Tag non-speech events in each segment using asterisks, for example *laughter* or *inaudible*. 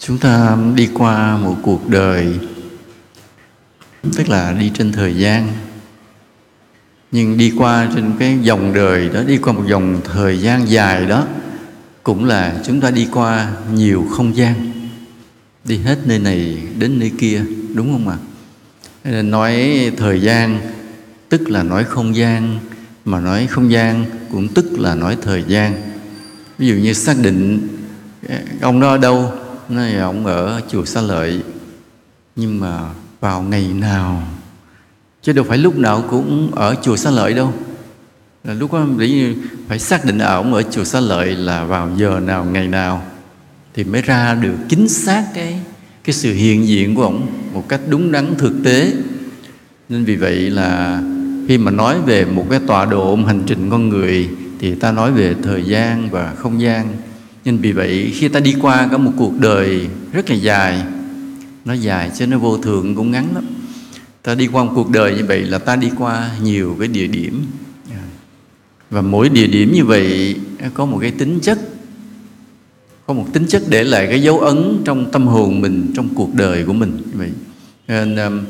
chúng ta đi qua một cuộc đời, tức là đi trên thời gian. Nhưng đi qua trên cái dòng đời đó, đi qua một dòng thời gian dài đó, cũng là chúng ta đi qua nhiều không gian. Đi hết nơi này đến nơi kia, đúng không ạ? À? nói thời gian, tức là nói không gian, mà nói không gian cũng tức là nói thời gian. Ví dụ như xác định ông đó ở đâu? Nói ông ở chùa Sa Lợi. Nhưng mà vào ngày nào, chứ đâu phải lúc nào cũng ở chùa Sa Lợi đâu. Là lúc đó phải xác định là ông ở chùa Sa Lợi là vào giờ nào, ngày nào, thì mới ra được chính xác cái cái sự hiện diện của ông một cách đúng đắn, thực tế. Nên vì vậy là khi mà nói về một cái tọa độ hành trình con người, thì ta nói về thời gian và không gian nên vì vậy, khi ta đi qua có một cuộc đời rất là dài, nó dài chứ nó vô thường cũng ngắn lắm. Ta đi qua một cuộc đời như vậy là ta đi qua nhiều cái địa điểm. Và mỗi địa điểm như vậy có một cái tính chất, có một tính chất để lại cái dấu ấn trong tâm hồn mình, trong cuộc đời của mình như vậy. Nên um,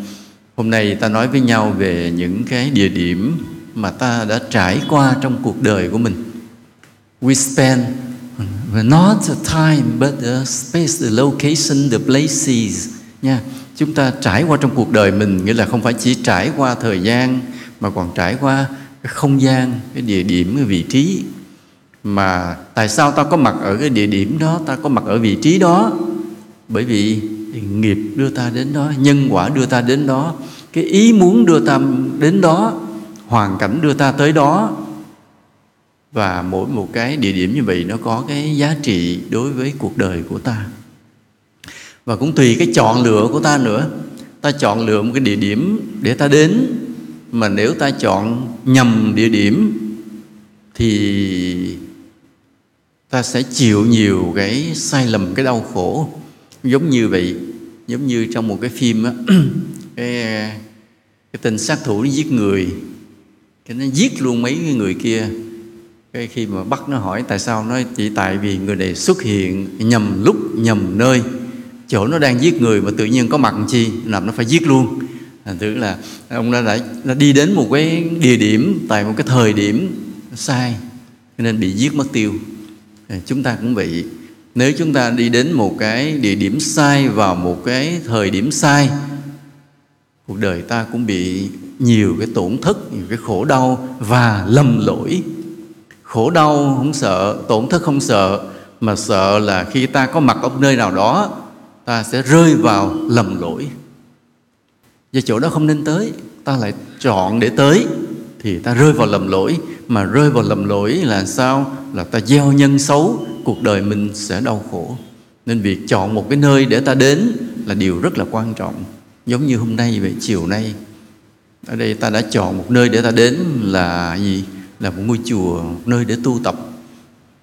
hôm nay ta nói với nhau về những cái địa điểm mà ta đã trải qua trong cuộc đời của mình. We spend not the time, but the space, the location, the places. Nha, chúng ta trải qua trong cuộc đời mình, nghĩa là không phải chỉ trải qua thời gian, mà còn trải qua cái không gian, cái địa điểm, cái vị trí. Mà tại sao ta có mặt ở cái địa điểm đó, ta có mặt ở vị trí đó? Bởi vì nghiệp đưa ta đến đó, nhân quả đưa ta đến đó, cái ý muốn đưa ta đến đó, hoàn cảnh đưa ta tới đó và mỗi một cái địa điểm như vậy nó có cái giá trị đối với cuộc đời của ta. Và cũng tùy cái chọn lựa của ta nữa. Ta chọn lựa một cái địa điểm để ta đến. Mà nếu ta chọn nhầm địa điểm, thì ta sẽ chịu nhiều cái sai lầm, cái đau khổ. Giống như vậy, giống như trong một cái phim á, *clears throat* cái cái tên sát thủ nó giết người. Cái nó giết luôn mấy người kia cái khi mà bắt nó hỏi tại sao nó chỉ tại vì người này xuất hiện nhầm lúc nhầm nơi. Chỗ nó đang giết người mà tự nhiên có mặt chi? Làm nó phải giết luôn. Thành thử là ông đã, đã, đã đi đến một cái địa điểm tại một cái thời điểm sai nên bị giết mất tiêu. Chúng ta cũng vậy nếu chúng ta đi đến một cái địa điểm sai vào một cái thời điểm sai cuộc đời ta cũng bị nhiều cái tổn thất nhiều cái khổ đau và lầm lỗi khổ đau không sợ, tổn thất không sợ, mà sợ là khi ta có mặt ở nơi nào đó, ta sẽ rơi vào lầm lỗi. Và chỗ đó không nên tới, ta lại chọn để tới, thì ta rơi vào lầm lỗi. Mà rơi vào lầm lỗi là sao? Là ta gieo nhân xấu, cuộc đời mình sẽ đau khổ. Nên việc chọn một cái nơi để ta đến là điều rất là quan trọng. Giống như hôm nay về chiều nay, ở đây ta đã chọn một nơi để ta đến là gì? Là một ngôi chùa nơi để tu tập.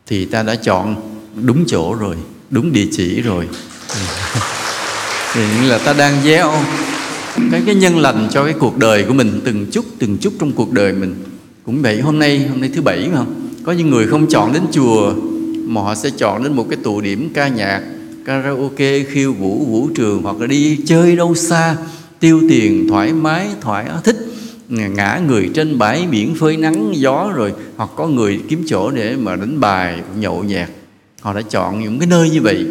Thì ta đã chọn đúng chỗ rồi, đúng địa chỉ rồi. *laughs* Thì là ta đang gieo cái cái nhân lành cho cái cuộc đời của mình, từng chút từng chút trong cuộc đời mình. Cũng vậy hôm nay hôm nay thứ bảy mà. Không có những người không chọn đến chùa mà họ sẽ chọn đến một cái tụ điểm ca nhạc, karaoke, khiêu vũ vũ trường, hoặc là đi chơi đâu xa, tiêu tiền, thoải mái, thoải thích ngã người trên bãi biển phơi nắng gió rồi, hoặc có người kiếm chỗ để mà đánh bài, nhậu nhẹt. Họ đã chọn những cái nơi như vậy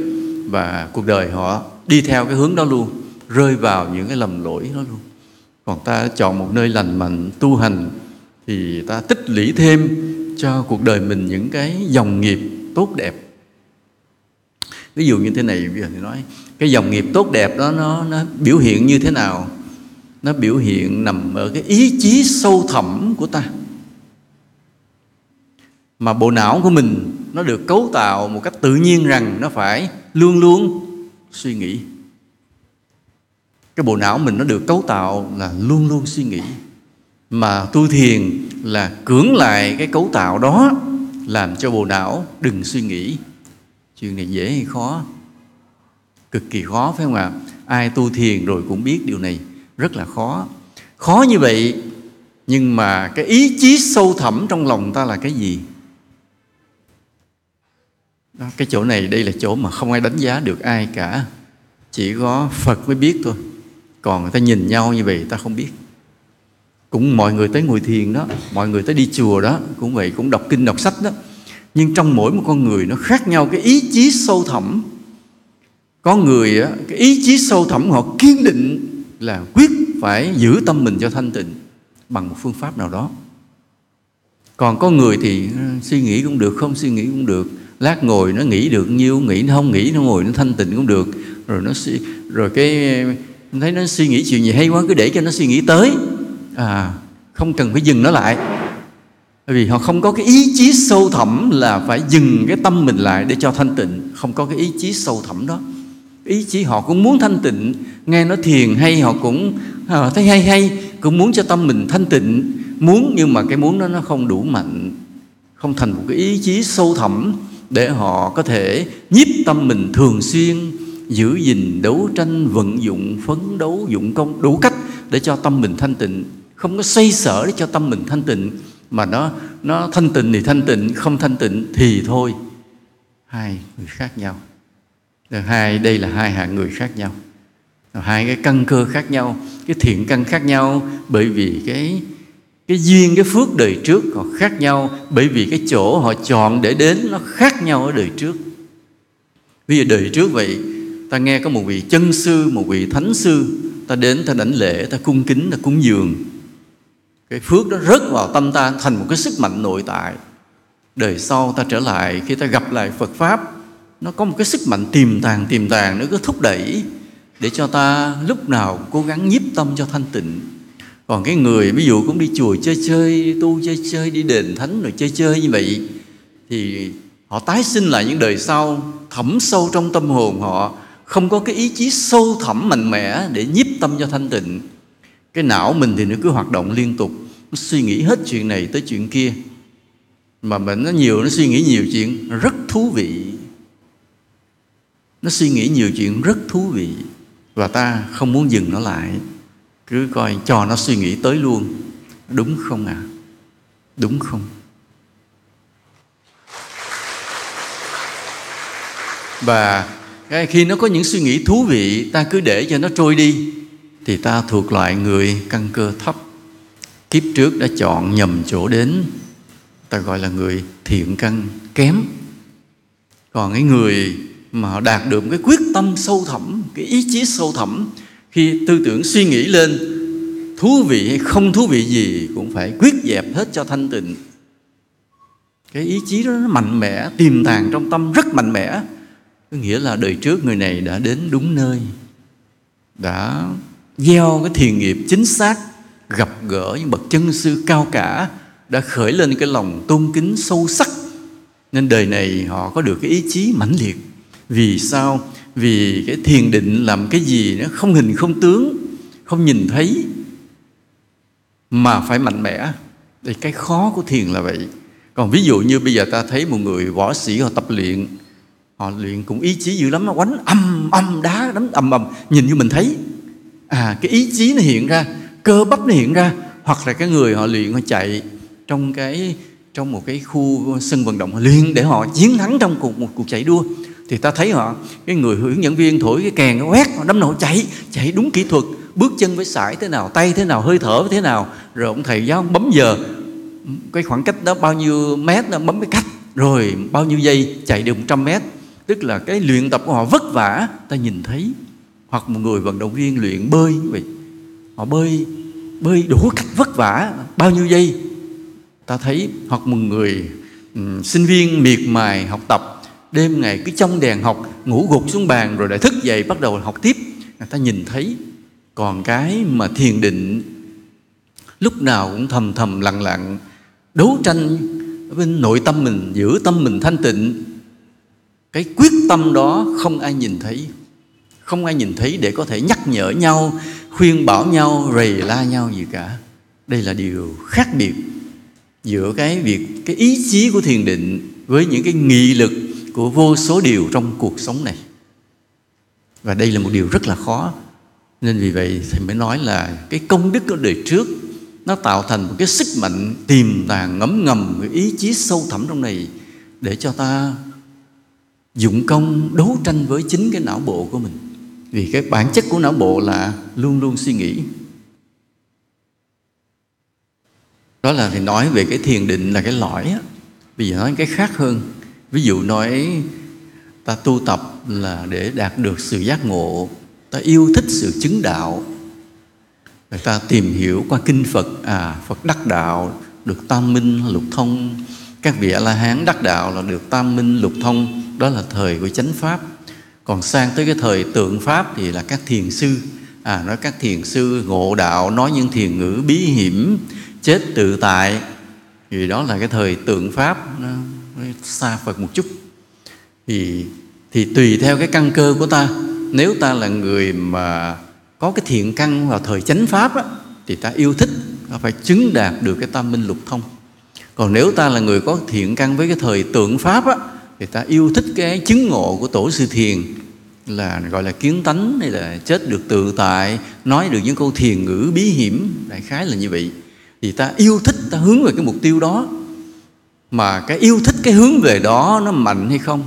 và cuộc đời họ đi theo cái hướng đó luôn, rơi vào những cái lầm lỗi đó luôn. Còn ta chọn một nơi lành mạnh, tu hành thì ta tích lũy thêm cho cuộc đời mình những cái dòng nghiệp tốt đẹp. Ví dụ như thế này bây giờ thì nói, cái dòng nghiệp tốt đẹp đó, nó nó biểu hiện như thế nào? Nó biểu hiện nằm ở cái ý chí sâu thẳm của ta. Mà bộ não của mình, nó được cấu tạo một cách tự nhiên rằng nó phải luôn luôn suy nghĩ. Cái bộ não mình nó được cấu tạo là luôn luôn suy nghĩ. Mà tu thiền là cưỡng lại cái cấu tạo đó, làm cho bộ não đừng suy nghĩ. Chuyện này dễ hay khó? Cực kỳ khó, phải không ạ? Ai tu thiền rồi cũng biết điều này rất là khó. Khó như vậy nhưng mà cái ý chí sâu thẳm trong lòng ta là cái gì? Đó, cái chỗ này đây là chỗ mà không ai đánh giá được ai cả. Chỉ có phật mới biết thôi. Còn người ta nhìn nhau như vậy ta không biết. Cũng mọi người tới ngồi thiền đó mọi người tới đi chùa đó cũng vậy cũng đọc kinh đọc sách đó. Nhưng trong mỗi một con người nó khác nhau cái ý chí sâu thẳm. Có người cái ý chí sâu thẳm họ kiên định là quyết phải giữ tâm mình cho thanh tịnh bằng một phương pháp nào đó. Còn có người thì ừ, suy nghĩ cũng được, không suy nghĩ cũng được. Lát ngồi nó nghĩ được nhiêu, nghĩ nó không nghĩ, nó ngồi nó thanh tịnh cũng được. Rồi nó suy, rồi cái thấy nó suy nghĩ chuyện gì hay quá, cứ để cho nó suy nghĩ tới. À không cần phải dừng nó lại. Bởi vì họ không có cái ý chí sâu thẳm là phải dừng cái tâm mình lại để cho thanh tịnh. Không có cái ý chí sâu thẳm đó. Ý chí họ cũng muốn thanh tịnh nghe nó thiền hay, họ cũng họ thấy hay hay, cũng muốn cho tâm mình thanh tịnh. Muốn nhưng mà cái muốn đó nó không đủ mạnh, không thành một cái ý chí sâu thẳm để họ có thể nhiếp tâm mình thường xuyên, giữ gìn, đấu tranh, vận dụng, phấn đấu, dụng công đủ cách để cho tâm mình thanh tịnh. Không có xoay sở để cho tâm mình thanh tịnh, mà nó nó thanh tịnh thì thanh tịnh, không thanh tịnh thì thôi. Hai người khác nhau. Hai, đây là hai hạng người khác nhau hai cái căn cơ khác nhau, cái thiện căn khác nhau bởi vì cái cái duyên, cái phước đời trước họ khác nhau, bởi vì cái chỗ họ chọn để đến nó khác nhau ở đời trước. Bây giờ đời trước vậy, ta nghe có một vị chân sư, một vị thánh sư, ta đến ta đảnh lễ, ta cung kính, ta cúng dường. Cái phước đó rớt vào tâm ta thành một cái sức mạnh nội tại. Đời sau ta trở lại, khi ta gặp lại phật pháp, nó có một cái sức mạnh tiềm tàng tiềm tàng, nó cứ thúc đẩy để cho ta lúc nào cố gắng nhiếp tâm cho thanh tịnh. Còn cái người ví dụ cũng đi chùa chơi chơi, tu chơi chơi, đi đền thánh rồi chơi chơi như vậy, thì họ tái sinh lại những đời sau, thẩm sâu trong tâm hồn họ, không có cái ý chí sâu thẳm mạnh mẽ để nhiếp tâm cho thanh tịnh. Cái não mình thì nó cứ hoạt động liên tục, nó suy nghĩ hết chuyện này tới chuyện kia. Mà mình nó nhiều, nó suy nghĩ nhiều chuyện rất thú vị. Nó suy nghĩ nhiều chuyện rất thú vị và ta không muốn dừng nó lại. Cứ coi cho nó suy nghĩ tới luôn. Đúng không ạ? À? đúng không? Và khi nó có những suy nghĩ thú vị, ta cứ để cho nó trôi đi, thì ta thuộc loại người căn cơ thấp. Kiếp trước đã chọn nhầm chỗ đến. Ta gọi là người thiện căn, kém. Còn cái người mà họ đạt được một cái quyết tâm sâu thẳm cái ý chí sâu thẳm khi tư tưởng suy nghĩ lên, thú vị hay không thú vị gì cũng phải quyết dẹp hết cho thanh tịnh. Cái ý chí đó nó mạnh mẽ, tiềm tàng trong tâm rất mạnh mẽ. Có nghĩa là đời trước người này đã đến đúng nơi, đã gieo cái thiền nghiệp chính xác, gặp gỡ những bậc chân sư cao cả, đã khởi lên cái lòng tôn kính sâu sắc. Nên đời này họ có được cái ý chí mãnh liệt. Vì sao? Vì cái thiền định làm cái gì nó không hình, không tướng, không nhìn thấy, mà phải mạnh mẽ. Thì cái khó của thiền là vậy. Còn ví dụ như bây giờ ta thấy một người võ sĩ họ tập luyện, họ luyện cũng ý chí dữ lắm, nó quánh âm âm đá, đánh ầm ầm, nhìn như mình thấy. À cái ý chí nó hiện ra, cơ bắp nó hiện ra, hoặc là cái người họ luyện, họ chạy trong cái, trong một cái khu sân vận động, họ luyện để họ chiến thắng trong cuộc, một cuộc chạy đua thì ta thấy họ cái người hướng dẫn viên thổi cái kèn nó quét họ đấm nổ chạy chạy đúng kỹ thuật bước chân với sải thế nào tay thế nào hơi thở thế nào. Rồi ông thầy giáo bấm giờ cái khoảng cách đó bao nhiêu mét nó bấm cái cách. Rồi bao nhiêu giây chạy được 100 mét. Tức là cái luyện tập của họ vất vả ta nhìn thấy. Hoặc một người vận động viên luyện bơi vậy. Họ bơi bơi đủ cách vất vả bao nhiêu giây. Ta thấy hoặc một người um, sinh viên miệt mài học tập đêm ngày cứ trong đèn học, ngủ gục xuống bàn rồi lại thức dậy bắt đầu học tiếp. Người ta nhìn thấy, còn cái mà thiền định, lúc nào cũng thầm thầm lặng lặng, đấu tranh bên nội tâm mình, giữ tâm mình thanh tịnh. Cái quyết tâm đó không ai nhìn thấy, không ai nhìn thấy để có thể nhắc nhở nhau, khuyên bảo nhau, rầy la nhau gì cả. Đây là điều khác biệt giữa cái việc, cái ý chí của thiền định với những cái nghị lực của vô số điều trong cuộc sống này. Và đây là một điều rất là khó. Nên vì vậy thầy mới nói là cái công đức của đời trước, nó tạo thành một cái sức mạnh tiềm tàng ngấm ngầm cái ý chí sâu thẳm trong này để cho ta dụng công đấu tranh với chính cái não bộ của mình. Vì cái bản chất của não bộ là luôn luôn suy nghĩ. Đó là thì nói về cái thiền định là cái lõi á. Bây giờ nói cái khác hơn ví dụ nói, ta tu tập là để đạt được sự giác ngộ. Ta yêu thích sự chứng đạo. Người ta tìm hiểu qua kinh phật à phật đắc đạo, được tam minh lục thông. Các vị a la hán đắc đạo là được tam minh lục thông. Đó là thời của chánh pháp. Còn sang tới cái thời tượng pháp thì là các thiền sư. À nói các thiền sư ngộ đạo, nói những thiền ngữ bí hiểm, chết tự tại. Vì đó là cái thời tượng pháp. Nó xa phật một chút. Thì thì tùy theo cái căn cơ của ta. Nếu ta là người mà có cái thiện căn vào thời chánh pháp á, thì ta yêu thích ta phải chứng đạt được cái tam minh lục thông. Còn nếu ta là người có thiện căn với cái thời tượng pháp á, thì ta yêu thích cái chứng ngộ của tổ sư thiền là gọi là kiến tánh hay là chết được tự tại nói được những câu thiền ngữ bí hiểm đại khái là như vậy. Thì ta yêu thích ta hướng về cái mục tiêu đó mà cái yêu thích cái hướng về đó nó mạnh hay không?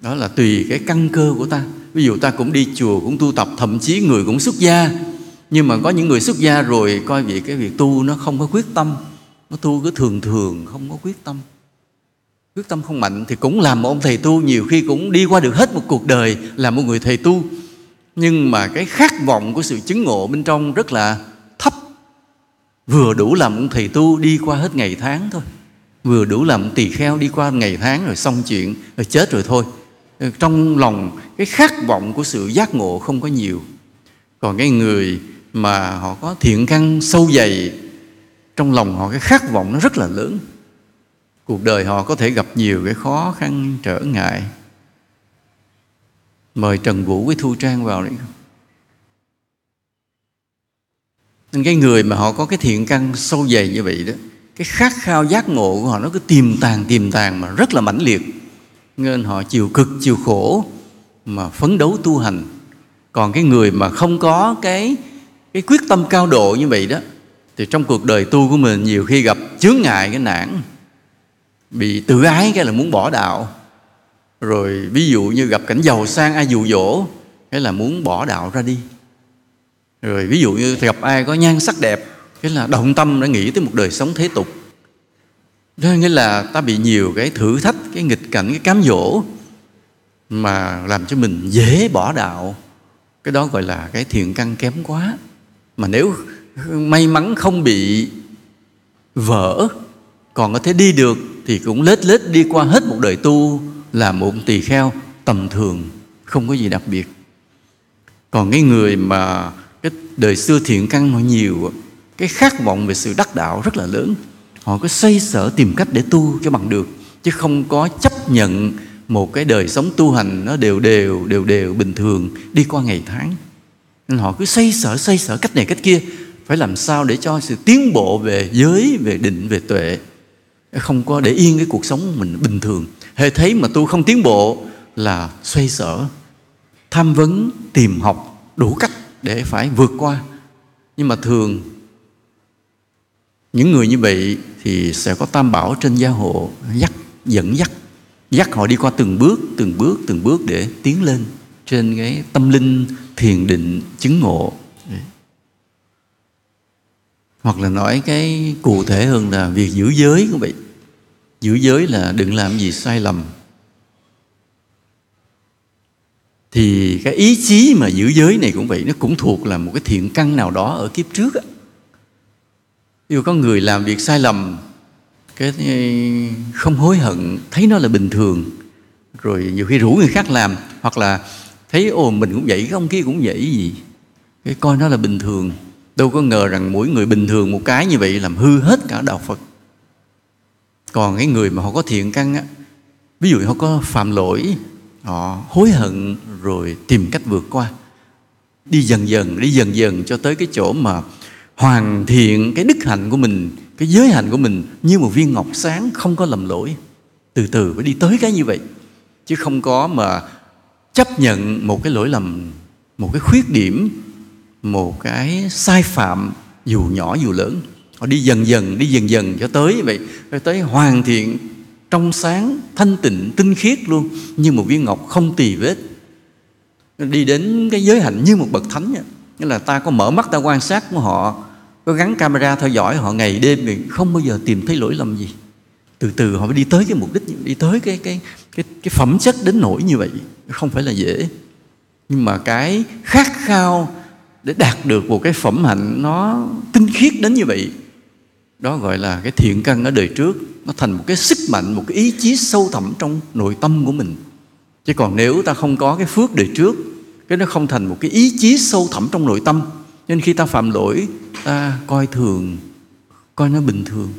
Đó là tùy cái căn cơ của ta. Ví dụ ta cũng đi chùa, cũng tu tập, thậm chí người cũng xuất gia. Nhưng mà có những người xuất gia rồi, coi vậy cái việc tu nó không có quyết tâm. Nó tu cứ thường thường, không có quyết tâm. Quyết tâm không mạnh thì cũng làm một ông thầy tu, nhiều khi cũng đi qua được hết một cuộc đời là một người thầy tu. Nhưng mà cái khát vọng của sự chứng ngộ bên trong rất là thấp. Vừa đủ làm ông thầy tu đi qua hết ngày tháng thôi vừa đủ làm tỳ kheo đi qua ngày tháng rồi xong chuyện, rồi chết rồi thôi. Ừ, trong lòng, cái khát vọng của sự giác ngộ không có nhiều. Còn cái người mà họ có thiện căn sâu dày, trong lòng họ cái khát vọng nó rất là lớn. Cuộc đời họ có thể gặp nhiều cái khó khăn, trở ngại. Mời trần vũ với thu trang vào đấy nên cái người mà họ có cái thiện căn sâu dày như vậy đó cái khát khao giác ngộ của họ nó cứ tiềm tàng tiềm tàng mà rất là mãnh liệt. Nên họ chịu cực, chịu khổ mà phấn đấu tu hành. Còn cái người mà không có cái cái quyết tâm cao độ như vậy đó, thì trong cuộc đời tu của mình nhiều khi gặp chướng ngại, cái nản, bị tự ái cái là muốn bỏ đạo. Rồi ví dụ như gặp cảnh giàu sang ai dụ dỗ, cái là muốn bỏ đạo ra đi. Rồi ví dụ như gặp ai có nhan sắc đẹp cái là động tâm đã nghĩ tới một đời sống thế tục. Đó nghĩa là ta bị nhiều cái thử thách, cái nghịch cảnh, cái cám dỗ mà làm cho mình dễ bỏ đạo. Cái đó gọi là cái thiện căn kém quá. Mà nếu may mắn không bị vỡ, còn có thể đi được thì cũng lết lết đi qua hết một đời tu là một tỳ kheo tầm thường, không có gì đặc biệt. Còn cái người mà cái đời xưa thiện căn họ nhiều cái khát vọng về sự đắc đạo rất là lớn. Họ cứ xoay sở tìm cách để tu cho bằng được, chứ không có chấp nhận một cái đời sống tu hành nó đều đều đều đều bình thường đi qua ngày tháng. Nên họ cứ xoay sở xoay sở cách này cách kia, phải làm sao để cho sự tiến bộ về giới, về định, về tuệ không có để yên cái cuộc sống mình bình thường. Hệ thấy mà tu không tiến bộ là xoay sở, tham vấn, tìm học đủ cách để phải vượt qua. Nhưng mà thường những người như vậy thì sẽ có tam bảo trên gia hộ dắt, dẫn dắt dắt họ đi qua từng bước từng bước từng bước để tiến lên trên cái tâm linh thiền định chứng ngộ. Hoặc là nói cái cụ thể hơn là việc giữ giới cũng vậy. Giữ giới là đừng làm gì sai lầm. Thì cái ý chí mà giữ giới này cũng vậy, nó cũng thuộc là một cái thiện căn nào đó ở kiếp trước á dù có người làm việc sai lầm, cái không hối hận, thấy nó là bình thường. Rồi nhiều khi rủ người khác làm, hoặc là thấy, ồ, mình cũng vậy, cái ông kia cũng vậy gì? Cái coi nó là bình thường. Đâu có ngờ rằng mỗi người bình thường một cái như vậy làm hư hết cả đạo phật. Còn cái người mà họ có thiện căn á, ví dụ họ có phạm lỗi, họ hối hận rồi tìm cách vượt qua. Đi dần dần, đi dần dần cho tới cái chỗ mà hoàn thiện cái đức hạnh của mình, cái giới hạnh của mình như một viên ngọc sáng không có lầm lỗi. Từ từ phải đi tới cái như vậy. Chứ không có mà chấp nhận một cái lỗi lầm, một cái khuyết điểm, một cái sai phạm dù nhỏ dù lớn. Họ đi dần dần, đi dần dần cho tới vậy, cho tới hoàn thiện trong sáng, thanh tịnh, tinh khiết luôn, như một viên ngọc không tì vết. Đi đến cái giới hạnh như một bậc thánh nghĩa là ta có mở mắt, ta quan sát của họ có gắn camera theo dõi họ ngày đêm thì không bao giờ tìm thấy lỗi lầm gì. Từ từ họ mới đi tới cái mục đích, đi tới cái cái cái cái phẩm chất đến nỗi như vậy, không phải là dễ. Nhưng mà cái khát khao để đạt được một cái phẩm hạnh nó tinh khiết đến như vậy, đó gọi là cái thiện căn ở đời trước, nó thành một cái sức mạnh, một cái ý chí sâu thẳm trong nội tâm của mình. Chứ còn nếu ta không có cái phước đời trước, cái nó không thành một cái ý chí sâu thẳm trong nội tâm nên khi ta phạm lỗi, ta coi thường, coi nó bình thường.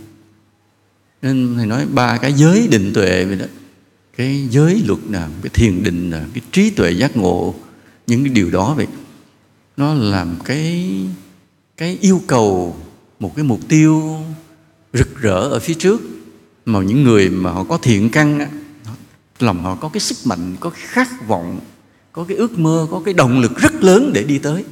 Nên thầy nói ba cái giới định tuệ vậy đó. Cái giới luật nào, cái thiền định nào, cái trí tuệ giác ngộ, những cái điều đó vậy. Nó làm cái cái yêu cầu, một cái mục tiêu rực rỡ ở phía trước. Mà những người mà họ có thiện căn lòng họ có cái sức mạnh, có cái khát vọng, có cái ước mơ, có cái động lực rất lớn để đi tới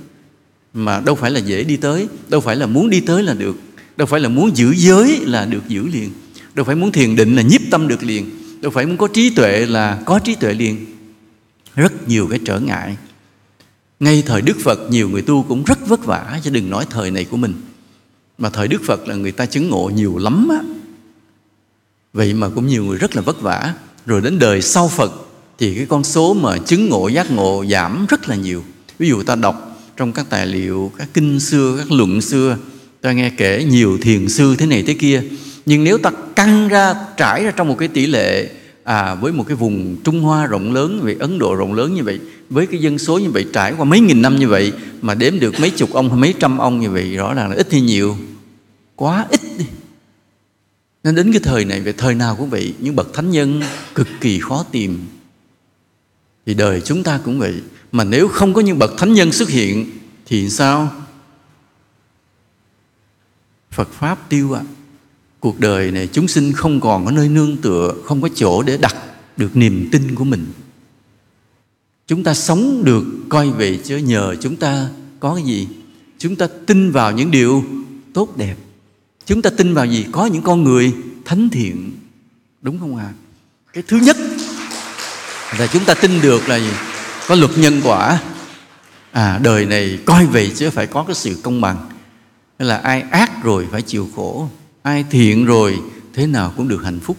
mà đâu phải là dễ đi tới, đâu phải là muốn đi tới là được. Đâu phải là muốn giữ giới là được giữ liền. Đâu phải muốn thiền định là nhiếp tâm được liền. Đâu phải muốn có trí tuệ là có trí tuệ liền. Rất nhiều cái trở ngại. Ngay thời đức phật, nhiều người tu cũng rất vất vả, chứ đừng nói thời này của mình. Mà thời đức phật là người ta chứng ngộ nhiều lắm á. Vậy mà cũng nhiều người rất là vất vả. Rồi đến đời sau phật, thì cái con số mà chứng ngộ, giác ngộ giảm rất là nhiều. Ví dụ ta đọc trong các tài liệu, các kinh xưa, các luận xưa. Ta nghe kể nhiều thiền sư thế này thế kia. Nhưng nếu ta căng ra, trải ra trong một cái tỷ lệ à với một cái vùng Trung Hoa rộng lớn như vậy, Ấn Độ rộng lớn như vậy, với cái dân số như vậy, trải qua mấy nghìn năm như vậy, mà đếm được mấy chục ông hay mấy trăm ông như vậy, rõ ràng là ít hay nhiều. Quá ít đi. Nên đến cái thời này, về thời nào cũng vậy, những bậc thánh nhân cực kỳ khó tìm. Thì đời chúng ta cũng vậy mà nếu không có những bậc thánh nhân xuất hiện, thì sao? Phật pháp tiêu ạ à. cuộc đời này chúng sinh không còn có nơi nương tựa, không có chỗ để đặt được niềm tin của mình. Chúng ta sống được coi về chứ nhờ chúng ta có cái gì. Chúng ta tin vào những điều tốt đẹp. Chúng ta tin vào gì? Có những con người thánh thiện. Đúng không ạ? À? cái thứ nhất là chúng ta tin được là gì? Có luật nhân quả. À đời này coi vậy chứ phải có cái sự công bằng. Nên là ai ác rồi phải chịu khổ, ai thiện rồi thế nào cũng được hạnh phúc.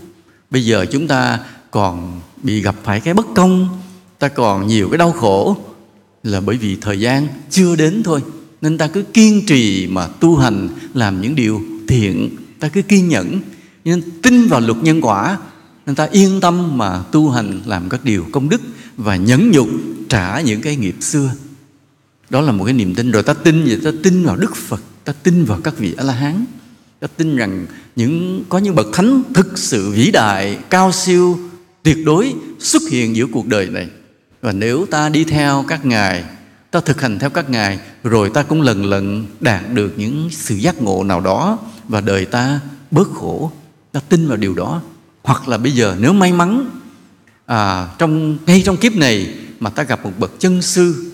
Bây giờ chúng ta còn bị gặp phải cái bất công, ta còn nhiều cái đau khổ. Là bởi vì thời gian chưa đến thôi, nên ta cứ kiên trì mà tu hành, làm những điều thiện, ta cứ kiên nhẫn. Nên tin vào luật nhân quả, nên ta yên tâm mà tu hành, làm các điều công đức và nhẫn nhục trả những cái nghiệp xưa. Đó là một cái niềm tin rồi ta tin vậy ta tin vào đức phật ta tin vào các vị a la hán ta tin rằng những có những bậc thánh thực sự vĩ đại cao siêu tuyệt đối xuất hiện giữa cuộc đời này. Và nếu ta đi theo các ngài ta thực hành theo các ngài rồi ta cũng lần lần đạt được những sự giác ngộ nào đó và đời ta bớt khổ ta tin vào điều đó. Hoặc là bây giờ nếu may mắn à, trong ngay trong kiếp này mà ta gặp một bậc chân sư.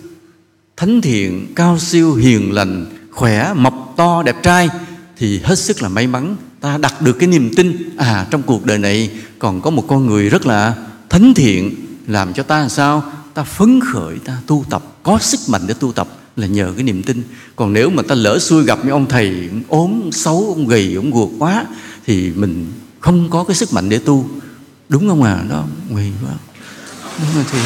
Thánh thiện, cao siêu, hiền lành, khỏe, mập, to, đẹp trai, thì hết sức là may mắn. Ta đặt được cái niềm tin à trong cuộc đời này còn có một con người rất là thánh thiện. Làm cho ta làm sao? Ta phấn khởi, ta tu tập, có sức mạnh để tu tập là nhờ cái niềm tin. Còn nếu mà ta lỡ xuôi gặp những ông thầy ốm, xấu, ông gầy, ông guộc quá, thì mình không có cái sức mạnh để tu. Đúng không à? Đó, nguy quá. Đúng rồi thì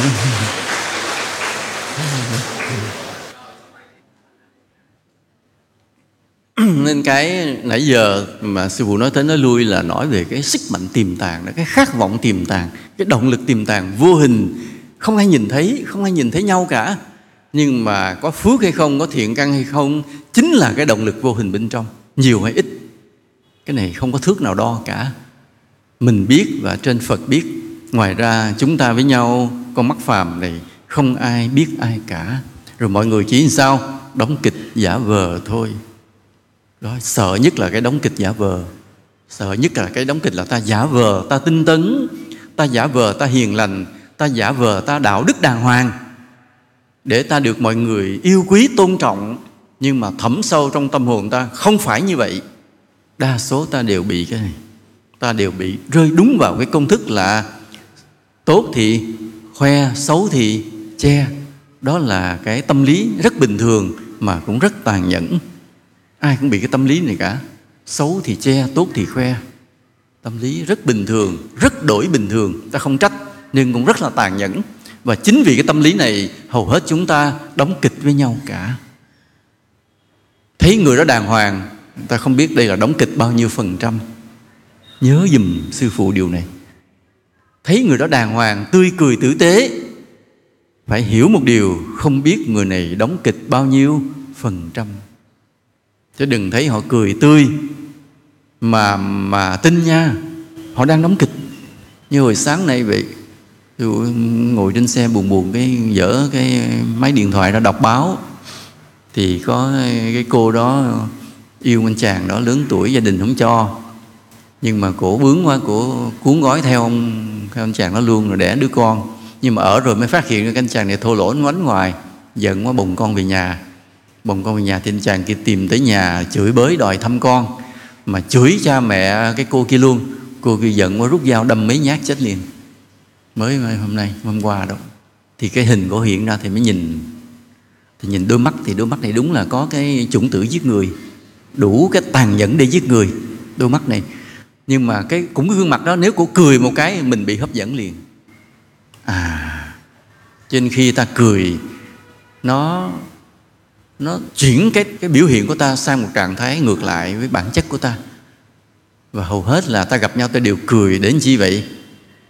*coughs* nên cái nãy giờ mà sư phụ nói tới nói lui là nói về cái sức mạnh tiềm tàng cái khát vọng tiềm tàng, cái động lực tiềm tàng vô hình. Không ai nhìn thấy, không ai nhìn thấy nhau cả. Nhưng mà có phước hay không, có thiện căn hay không, chính là cái động lực vô hình bên trong, nhiều hay ít. Cái này không có thước nào đo cả. Mình biết và trên phật biết. Ngoài ra chúng ta với nhau, con mắt phàm này không ai biết ai cả. Rồi mọi người chỉ làm sao? Đóng kịch giả vờ thôi. Đó sợ nhất là cái đóng kịch giả vờ. Sợ nhất là cái đóng kịch là ta giả vờ, ta tinh tấn. Ta giả vờ, ta hiền lành. Ta giả vờ, ta đạo đức đàng hoàng. Để ta được mọi người yêu quý, tôn trọng. Nhưng mà thẩm sâu trong tâm hồn ta, không phải như vậy. Đa số ta đều bị cái này. Ta đều bị rơi đúng vào cái công thức là tốt thì, khoe xấu thì che, đó là cái tâm lý rất bình thường mà cũng rất tàn nhẫn. Ai cũng bị cái tâm lý này cả. Xấu thì che, tốt thì khoe. Tâm lý rất bình thường, rất đổi bình thường. Ta không trách, nhưng cũng rất là tàn nhẫn. Và chính vì cái tâm lý này, hầu hết chúng ta đóng kịch với nhau cả. Thấy người đó đàng hoàng, ta không biết đây là đóng kịch bao nhiêu phần trăm. Nhớ dùm sư phụ điều này. Thấy người đó đàng hoàng, tươi cười tử tế phải hiểu một điều, không biết người này đóng kịch bao nhiêu phần trăm. Chứ đừng thấy họ cười tươi, mà mà tin nha, họ đang đóng kịch. Như hồi sáng nay vậy ngồi trên xe buồn buồn cái dở cái máy điện thoại ra đọc báo. Thì có cái cô đó yêu anh chàng đó, lớn tuổi, gia đình không cho. Nhưng mà cổ bướng quá, cổ cuốn gói theo ông, theo anh chàng đó luôn, rồi đẻ đứa con nhưng mà ở rồi mới phát hiện cái anh chàng này thô lỗ, ngoánh ngoài, giận quá, bồng con về nhà. Bồng con về nhà thì anh chàng kia tìm tới nhà chửi bới đòi thăm con, mà chửi cha mẹ cái cô kia luôn. Cô kia giận quá, rút dao đâm mấy nhát chết liền. Mới hôm nay, hôm qua đâu? thì cái hình của hiện ra thì mới nhìn. Thì nhìn đôi mắt, thì đôi mắt này đúng là có cái chủng tử giết người. Đủ cái tàn nhẫn để giết người, đôi mắt này. Nhưng mà cái cũng cái gương mặt đó, nếu cô cười một cái, mình bị hấp dẫn liền. À nên khi ta cười, nó nó chuyển cái cái biểu hiện của ta sang một trạng thái ngược lại với bản chất của ta. Và hầu hết là ta gặp nhau, ta đều cười đến chi vậy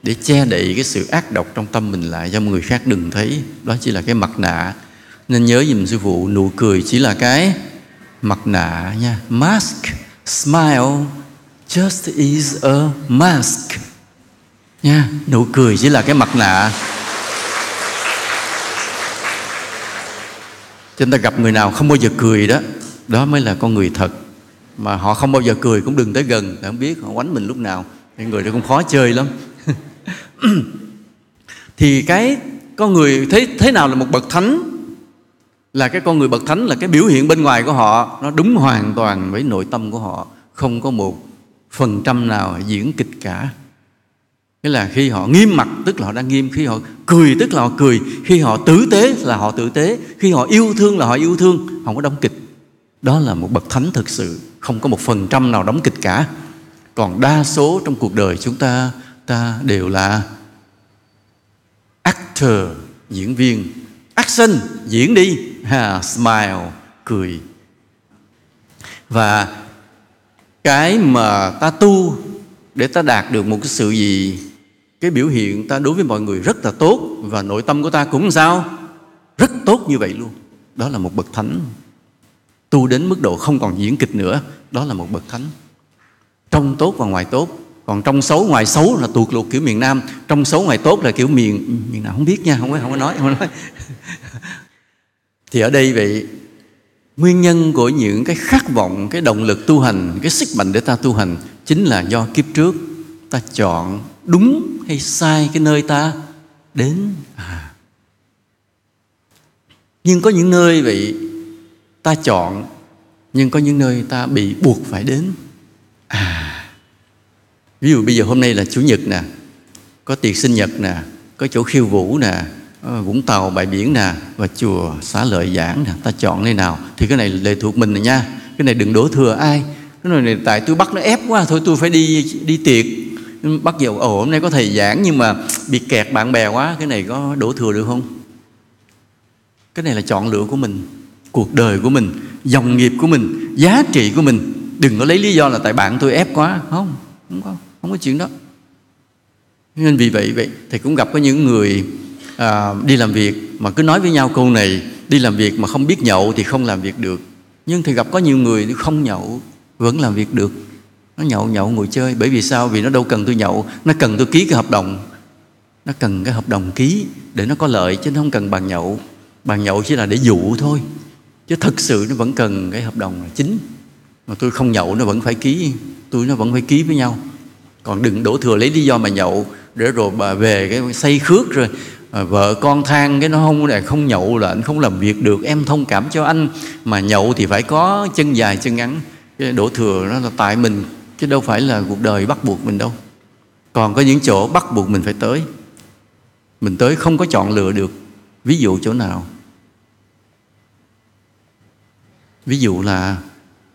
để che đậy cái sự ác độc trong tâm mình lại. Cho người khác đừng thấy, đó chỉ là cái mặt nạ. Nên nhớ dùm sư phụ, nụ cười chỉ là cái mặt nạ nha. Mask, smile, just is a mask nha. Nụ cười chỉ là cái mặt nạ. Cho nên ta gặp người nào không bao giờ cười đó đó mới là con người thật. Mà họ không bao giờ cười cũng đừng tới gần không biết họ quánh mình lúc nào. Thì người đó cũng khó chơi lắm. *laughs* Thì cái con người thế thế nào là một bậc thánh? Là cái con người bậc thánh là cái biểu hiện bên ngoài của họ, nó đúng hoàn toàn với nội tâm của họ, không có một phần trăm nào diễn kịch cả. Nghĩa là khi họ nghiêm mặt tức là họ đang nghiêm Khi họ cười tức là họ cười. Khi họ tử tế là họ tử tế. Khi họ yêu thương là họ yêu thương. Không có đóng kịch. Đó là một bậc thánh thực sự. Không có một phần trăm nào đóng kịch cả. Còn đa số trong cuộc đời chúng ta Ta đều là Actor Diễn viên. Action Diễn đi. Ha, Smile Cười. Và Cái mà ta tu để ta đạt được một cái sự gì cái biểu hiện ta đối với mọi người rất là tốt và nội tâm của ta cũng sao? Rất tốt như vậy luôn. Đó là một bậc thánh. Tu đến mức độ không còn diễn kịch nữa, đó là một bậc thánh. Trong tốt và ngoài tốt, còn trong xấu, ngoài xấu là tuột lột kiểu miền Nam, trong xấu, ngoài tốt là kiểu miền miền nào không biết nha, không có không có nói, không có nói. *laughs* Thì ở đây vậy, nguyên nhân của những cái khát vọng, cái động lực tu hành, cái sức mạnh để ta tu hành chính là do kiếp trước ta chọn đúng hay sai cái nơi ta đến? À. Nhưng có những nơi vậy ta chọn, nhưng có những nơi ta bị buộc phải đến. À. Ví dụ bây giờ hôm nay là chủ nhật nè, có tiệc sinh nhật nè, có chỗ khiêu vũ nè ờ, vũng tàu bãi biển nè, và chùa xá lợi giảng nè, ta chọn nơi nào? Thì cái này lệ thuộc mình rồi nha, cái này đừng đổ thừa ai. Cái này tại tôi bắt nó ép quá, thôi tôi phải đi đi tiệc bắt đầu ồ hôm nay có thầy giảng nhưng mà bị kẹt bạn bè quá. Cái này có đổ thừa được không? Cái này là chọn lựa của mình cuộc đời của mình dòng nghiệp của mình giá trị của mình. Đừng có lấy lý do là tại bạn tôi ép quá. Không không có không có chuyện đó. Nên vì vậy vậy thầy cũng gặp có những người à, đi làm việc mà cứ nói với nhau câu này đi làm việc mà không biết nhậu thì không làm việc được. Nhưng thì gặp có nhiều người không nhậu vẫn làm việc được nó nhậu nhậu ngồi chơi bởi vì sao? Vì nó đâu cần tôi nhậu nó cần tôi ký cái hợp đồng. Nó cần cái hợp đồng ký để nó có lợi chứ nó không cần bàn nhậu. Bàn nhậu chỉ là để dụ thôi chứ thật sự nó vẫn cần cái hợp đồng là chính. Mà tôi không nhậu nó vẫn phải ký tôi nó vẫn phải ký với nhau. Còn đừng đổ thừa lấy lý do mà nhậu để rồi bà về cái say khước rồi à, vợ con than cái nó không này không nhậu là anh không làm việc được. Em thông cảm cho anh mà nhậu thì phải có chân dài chân ngắn. Cái đổ thừa nó là tại mình chứ đâu phải là cuộc đời bắt buộc mình đâu. Còn có những chỗ bắt buộc mình phải tới. Mình tới không có chọn lựa được. Ví dụ chỗ nào? Ví dụ là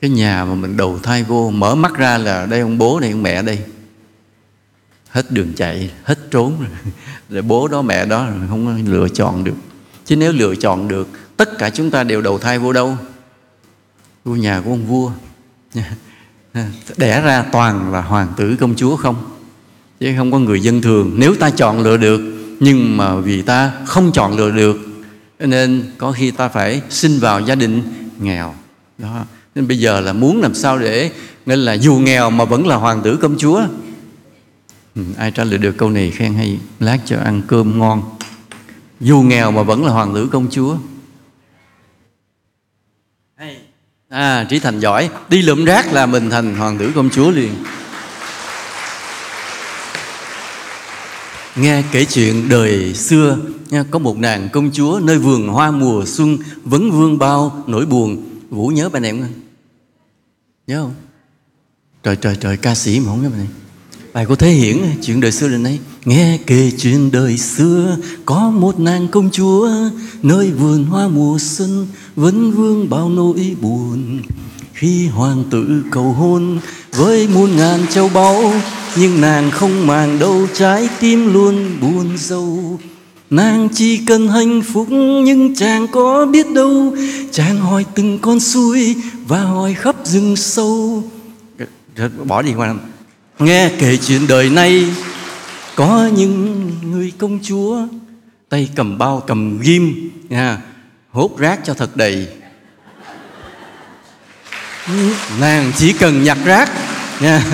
cái nhà mà mình đầu thai vô mở mắt ra là đây ông bố đây ông mẹ đây. Hết đường chạy hết trốn. Rồi, *laughs* rồi bố đó mẹ đó rồi không lựa chọn được. Chứ nếu lựa chọn được tất cả chúng ta đều đầu thai vô đâu? Vô nhà của ông vua. *laughs* đẻ ra toàn là hoàng tử công chúa không? Chứ không có người dân thường. Nếu ta chọn lựa được nhưng mà vì ta không chọn lựa được nên có khi ta phải sinh vào gia đình nghèo. Đó. Nên bây giờ là muốn làm sao để nên là dù nghèo mà vẫn là hoàng tử công chúa. Ừ, ai trả lời được câu này khen hay lát cho ăn cơm ngon. Dù nghèo mà vẫn là hoàng tử công chúa. À trí thành giỏi. Đi lượm rác là mình thành hoàng tử công chúa liền. Nghe kể chuyện đời xưa nha, có một nàng công chúa nơi vườn hoa mùa xuân vấn vương bao nỗi buồn. Vũ nhớ bài này không? Nhớ không? Trời trời trời ca sĩ mà không nhớ bài này bài của thế hiển, chuyện đời xưa lần ấy nghe kể chuyện đời xưa, có một nàng công chúa, nơi vườn hoa mùa xuân vẫn vương bao nỗi buồn. Khi hoàng tử cầu hôn với muôn ngàn châu báu, nhưng nàng không màng đâu trái tim luôn buồn rầu. Nàng chỉ cần hạnh phúc, nhưng chàng có biết đâu, Chàng hỏi từng con suối và hỏi khắp rừng sâu. Bỏ đi qua Nghe kể chuyện đời nay Có những người công chúa Tay cầm bao cầm ghim nha, Hốt rác cho thật đầy. Nàng chỉ cần nhặt rác nha,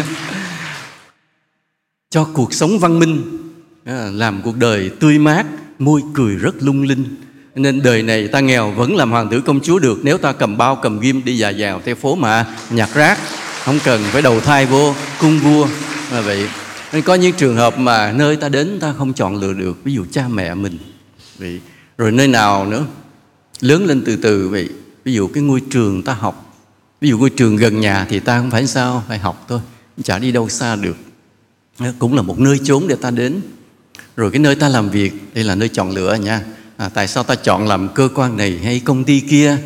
Cho cuộc sống văn minh à, Làm cuộc đời tươi mát Môi cười rất lung linh. Nên đời này ta nghèo vẫn làm hoàng tử công chúa được Nếu ta cầm bao cầm ghim đi dài dào theo phố mà nhặt rác. Không cần phải đầu thai vô cung vua. Mà vậy nên có những trường hợp mà nơi ta đến ta không chọn lựa được ví dụ cha mẹ mình. Vậy rồi nơi nào nữa? Lớn lên từ từ vậy. Ví dụ cái ngôi trường ta học. Ví dụ ngôi trường gần nhà thì ta không phải sao phải học thôi. Chả đi đâu xa được. À, cũng là một nơi chốn để ta đến. Rồi cái nơi ta làm việc đây là nơi chọn lựa nha. À, tại sao ta chọn làm cơ quan này hay công ty kia?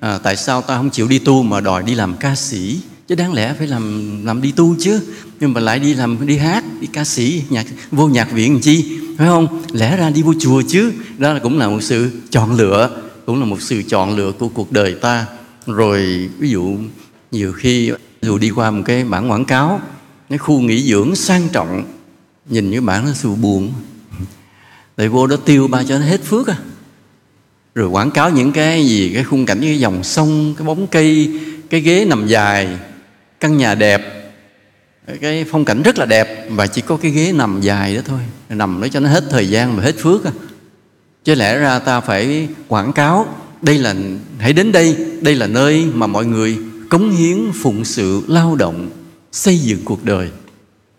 À, tại sao ta không chịu đi tu mà đòi đi làm ca sĩ? Chứ đáng lẽ phải làm làm đi tu chứ. Nhưng mà lại đi làm, đi hát, đi ca sĩ, nhạc, vô nhạc viện làm chi? Phải không? Lẽ ra đi vô chùa chứ. Đó là cũng là một sự chọn lựa, cũng là một sự chọn lựa của cuộc đời ta. Rồi, ví dụ, nhiều khi, dù đi qua một cái bản quảng cáo, cái khu nghỉ dưỡng sang trọng, nhìn cái bản nó sự buồn. Tại vô đó tiêu ba cho nó hết phước à. Rồi quảng cáo những cái gì, cái khung cảnh cái dòng sông, cái bóng cây, cái ghế nằm dài căn nhà đẹp, cái phong cảnh rất là đẹp, và chỉ có cái ghế nằm dài đó thôi, nằm đó cho nó hết thời gian và hết phước à. chứ lẽ ra ta phải quảng cáo, đây là, hãy đến đây đây là nơi mà mọi người cống hiến phụng sự, lao động, xây dựng cuộc đời.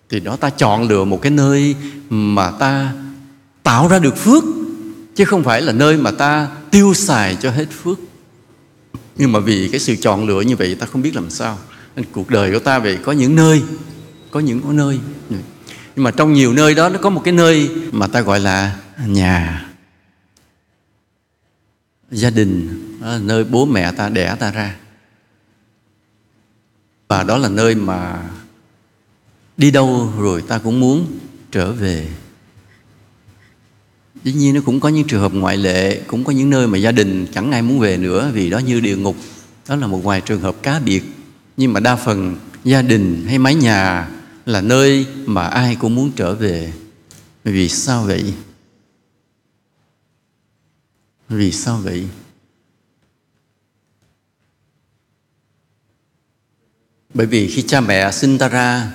Thì đó, ta chọn lựa một cái nơi mà ta tạo ra được phước, chứ không phải là nơi mà ta tiêu xài cho hết phước. Nhưng mà vì cái sự chọn lựa như vậy, ta không biết làm sao nên cuộc đời của ta vậy có những nơi, có những có nơi. Nhưng mà trong nhiều nơi đó, nó có một cái nơi mà ta gọi là nhà, gia đình à, nơi bố mẹ ta, đẻ ta ra. Và đó là nơi mà đi đâu rồi ta cũng muốn trở về. Dĩ nhiên nó cũng có những trường hợp ngoại lệ, cũng có những nơi mà gia đình chẳng ai muốn về nữa vì đó như địa ngục. Đó là một vài trường hợp cá biệt nhưng mà đa phần gia đình hay mái nhà là nơi mà ai cũng muốn trở về. Vì sao vậy? Vì sao vậy? Bởi vì khi cha mẹ sinh ta ra,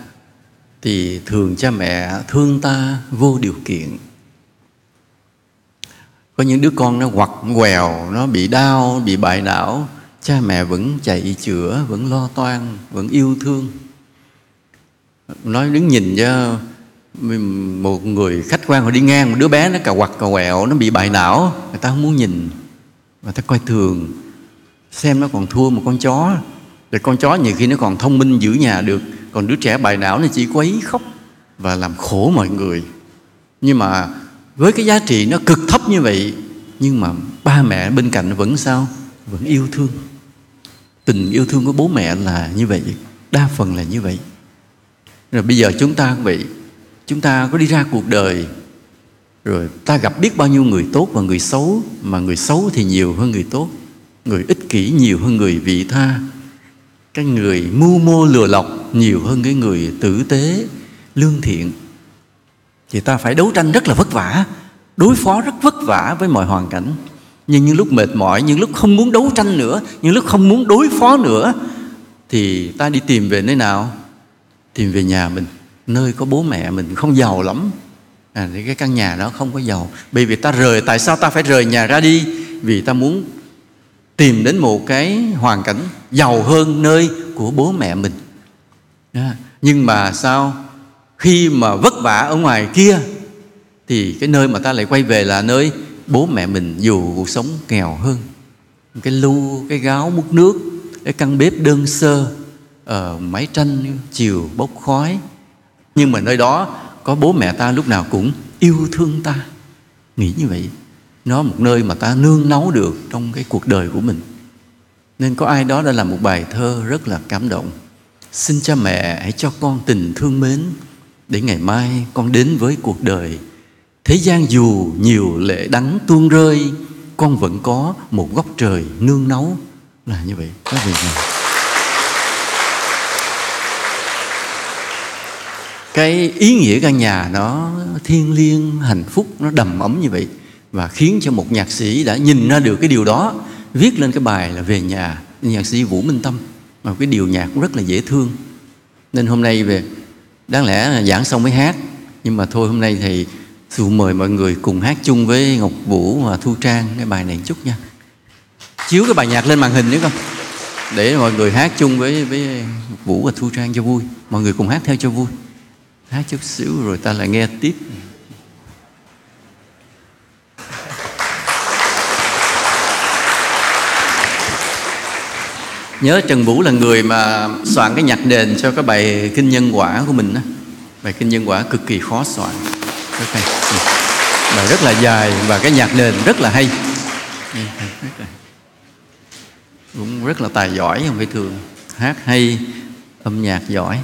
thì thường cha mẹ thương ta vô điều kiện. Có những đứa con nó quặt quèo nó bị đau, bị bại não cha mẹ vẫn chạy chữa, vẫn lo toan, vẫn yêu thương. Nói đứng nhìn cho một người khách quan, họ đi ngang, một đứa bé nó cà quặt cà quẹo, nó bị bại não, người ta không muốn nhìn. Và ta coi thường, xem nó còn thua một con chó. Thì con chó nhiều khi nó còn thông minh giữ nhà được, còn đứa trẻ bại não nó chỉ quấy khóc và làm khổ mọi người. Nhưng mà với cái giá trị nó cực thấp như vậy, nhưng mà ba mẹ bên cạnh vẫn sao? Vẫn yêu thương. Tình yêu thương của bố mẹ là như vậy, đa phần là như vậy. Rồi bây giờ chúng ta cũng vậy. Chúng ta có đi ra cuộc đời, rồi ta gặp biết bao nhiêu người tốt và người xấu, mà người xấu thì nhiều hơn người tốt, người ích kỷ nhiều hơn người vị tha. Cái người mưu mô lừa lọc nhiều hơn cái người tử tế, lương thiện. Thì ta phải đấu tranh rất là vất vả, đối phó rất vất vả với mọi hoàn cảnh nhưng những lúc mệt mỏi những lúc không muốn đấu tranh nữa những lúc không muốn đối phó nữa thì ta đi tìm về nơi nào? Tìm về nhà mình nơi có bố mẹ mình không giàu lắm. À, thì cái căn nhà đó không có giàu. Bởi vì ta rời tại sao ta phải rời nhà ra đi? Vì ta muốn tìm đến một cái hoàn cảnh giàu hơn nơi của bố mẹ mình. À, nhưng mà sao? Khi mà vất vả ở ngoài kia thì cái nơi mà ta lại quay về là nơi bố mẹ mình dù cuộc sống nghèo hơn, cái lu, cái gáo, múc nước, cái căn bếp đơn sơ ở máy tranh, chiều bốc khói. Nhưng mà nơi đó có bố mẹ ta lúc nào cũng yêu thương ta. Nghĩ như vậy, nó một nơi mà ta nương náu được trong cái cuộc đời của mình. Nên có ai đó đã làm một bài thơ rất là cảm động. Xin cha mẹ hãy cho con tình thương mến, để ngày mai con đến với cuộc đời thế gian dù nhiều lệ đắng tuôn rơi, con vẫn có một góc trời nương náu. Là như vậy. Các vị này cái ý nghĩa căn nhà nó thiêng liêng, hạnh phúc, nó đầm ấm như vậy và khiến cho một nhạc sĩ đã nhìn ra được cái điều đó, viết lên cái bài là về nhà nhạc sĩ vũ minh tâm. Mà cái điều nhạc cũng rất là dễ thương. Nên hôm nay về, đáng lẽ là giảng xong mới hát, nhưng mà thôi hôm nay thì Sư mời mọi người cùng hát chung với Ngọc Vũ và Thu Trang cái bài này một chút nha. Chiếu cái bài nhạc lên màn hình nữa không? Để mọi người hát chung với với Ngọc Vũ và Thu Trang cho vui. Mọi người cùng hát theo cho vui. Hát chút xíu rồi ta lại nghe tiếp. Nhớ Trần Vũ là người mà soạn cái nhạc nền cho cái bài kinh nhân quả của mình đó. bài kinh nhân quả cực kỳ khó soạn rất hay. Ừ. Bài rất là dài và cái nhạc nền rất là hay. Ừ. Cũng rất là tài giỏi, không phải thường. Hát hay, âm nhạc giỏi.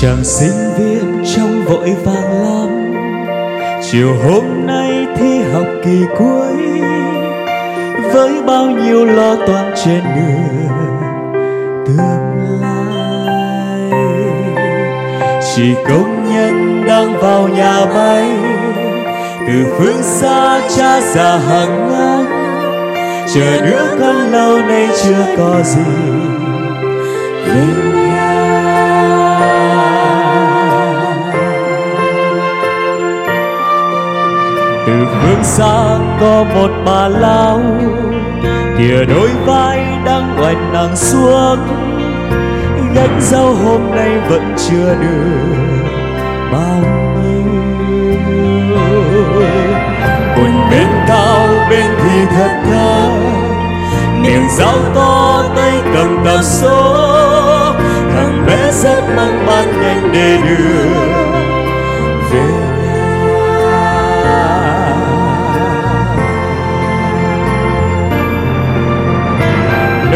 Chàng sinh viên trong vội vàng lắm chiều hôm nay thi học kỳ cuối, với bao nhiêu lo toan trên đường tương lai. Chỉ công nhân đang vào nhà bay từ phương xa cha già hàng ngang. Chờ đứa con lâu nay chưa có gì về từ phương xa có một bà lão kìa đôi vai đang oành nàng xuống. Gánh rau hôm nay vẫn chưa được bao nhiêu. Quần bên cao, bên thì thật thà, miệng rau to tay cầm tạp số thằng bé rất mong man nhanh để đưa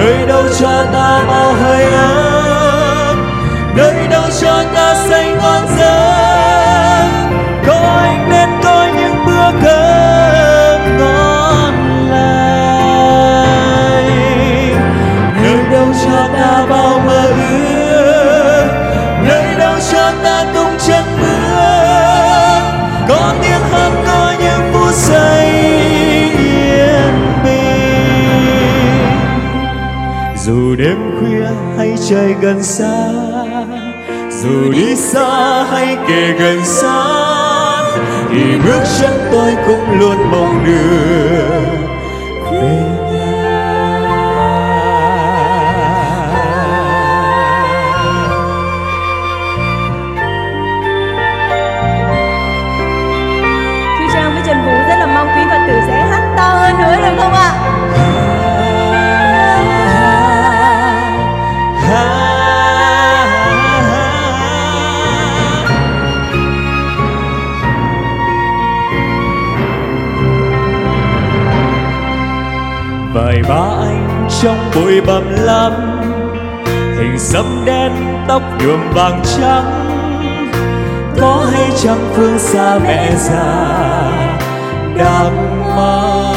nơi đâu cho ta bao hơi ấm? Dù đêm khuya hay trời gần xa dù đi xa hay kề gần xa, thì bước chân tôi cũng luôn mong đường ba anh trong bụi bặm lắm. Hình sẫm đen tóc nhuộm vàng trắng, có hay chăng phương xa mẹ già đang mang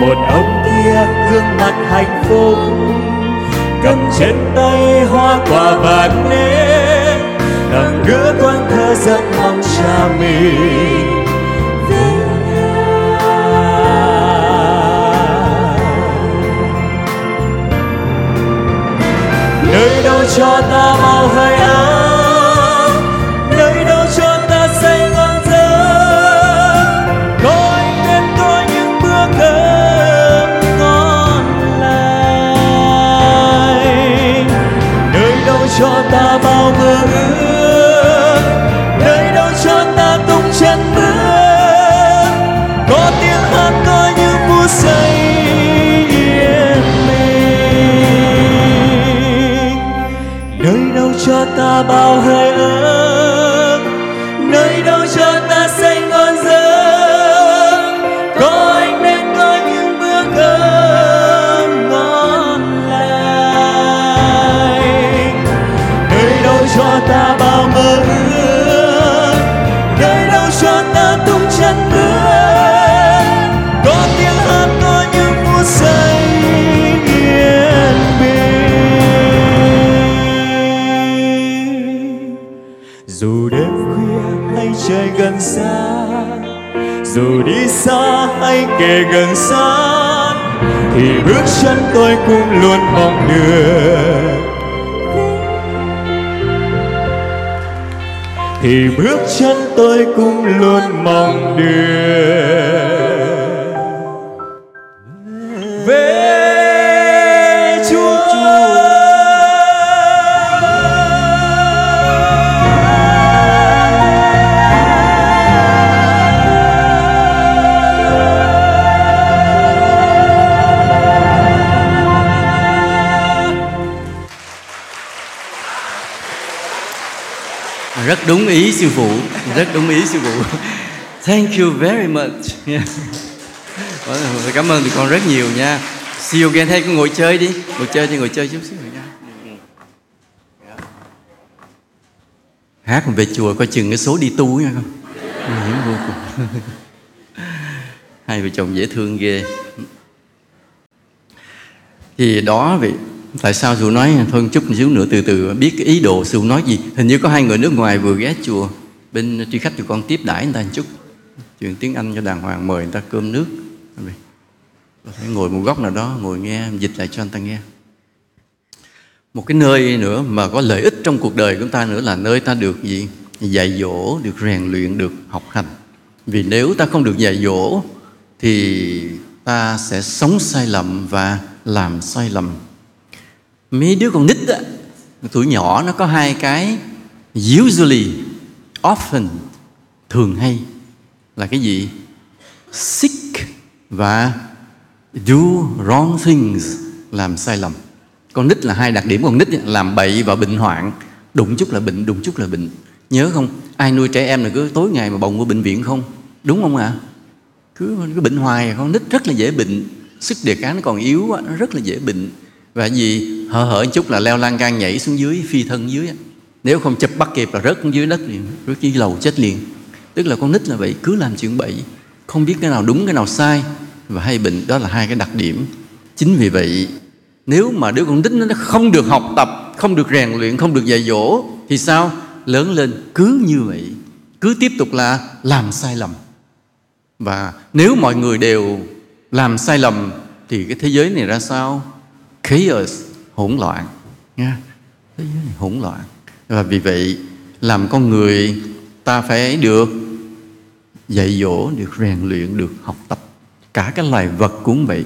một ông kia gương mặt hạnh phúc, cầm trên tay hoa quả vàng nến thằng đứa con thơ giấc mong cha mình. Cho ta màu hơi áo nơi đâu cho ta say ngon giấc. Có anh nên có những bữa cơm ngon lành. Nơi đâu cho ta bao mơ ước ta bao hơi ấm hay kề gần sát thì bước chân tôi cũng luôn mong được. Thì bước chân tôi cũng luôn mong được. Đúng ý sư phụ. Rất đúng ý sư phụ. Thank you very much. Yeah. Cảm ơn tụi con rất nhiều nha. See you again. Hay con ngồi chơi đi. Ngồi chơi đi, ngồi chơi chút xíu nha. Hát về chùa coi chừng cái số đi tu nha con. Nguy hiểm vô cùng. Hai vợ chồng dễ thương ghê. Thì đó, vậy tại sao sư nói thôi chút một xíu nữa? Từ từ, biết cái ý đồ sư nói gì? Hình như có hai người nước ngoài vừa ghé chùa, bên tri khách tụi con tiếp đãi người ta một chút. Chuyện tiếng anh cho đàng hoàng, mời người ta cơm nước. Ngồi một góc nào đó, ngồi nghe, dịch lại cho anh ta nghe. Một cái nơi nữa mà có lợi ích trong cuộc đời của chúng ta nữa là nơi ta được gì? Dạy dỗ, được rèn luyện, được học hành. Vì nếu ta không được dạy dỗ, thì ta sẽ sống sai lầm và làm sai lầm mấy đứa con nít á, tuổi nhỏ nó có hai cái usually, often, thường hay. Là cái gì? Sick và do wrong things, làm sai lầm. Con nít là hai đặc điểm con nít làm bậy và bệnh hoạn. Đụng chút là bệnh, đụng chút là bệnh. Nhớ không? Ai nuôi trẻ em là cứ tối ngày mà bồng qua bệnh viện không? Đúng không ạ? Cứ cứ bệnh hoài, con nít rất là dễ bệnh. Sức đề kháng nó còn yếu nó rất là dễ bệnh và gì hở hở chút là leo lan gan nhảy xuống dưới, phi thân dưới nếu không chụp bắt kịp là rớt xuống dưới đất liền, rớt dưới lầu chết liền. Tức là con nít là vậy, cứ làm chuyện bậy, không biết cái nào đúng, cái nào sai. Và hay bệnh, đó là hai cái đặc điểm. Chính vì vậy, nếu mà đứa con nít nó không được học tập, không được rèn luyện, không được dạy dỗ, thì sao? Lớn lên cứ như vậy, cứ tiếp tục là làm sai lầm. Và nếu mọi người đều làm sai lầm, thì cái thế giới này ra sao? Chaos hỗn loạn. Nha. Thế giới này hỗn loạn. Và vì vậy làm con người ta phải được dạy dỗ được rèn luyện được học tập. Cả các loài vật cũng vậy.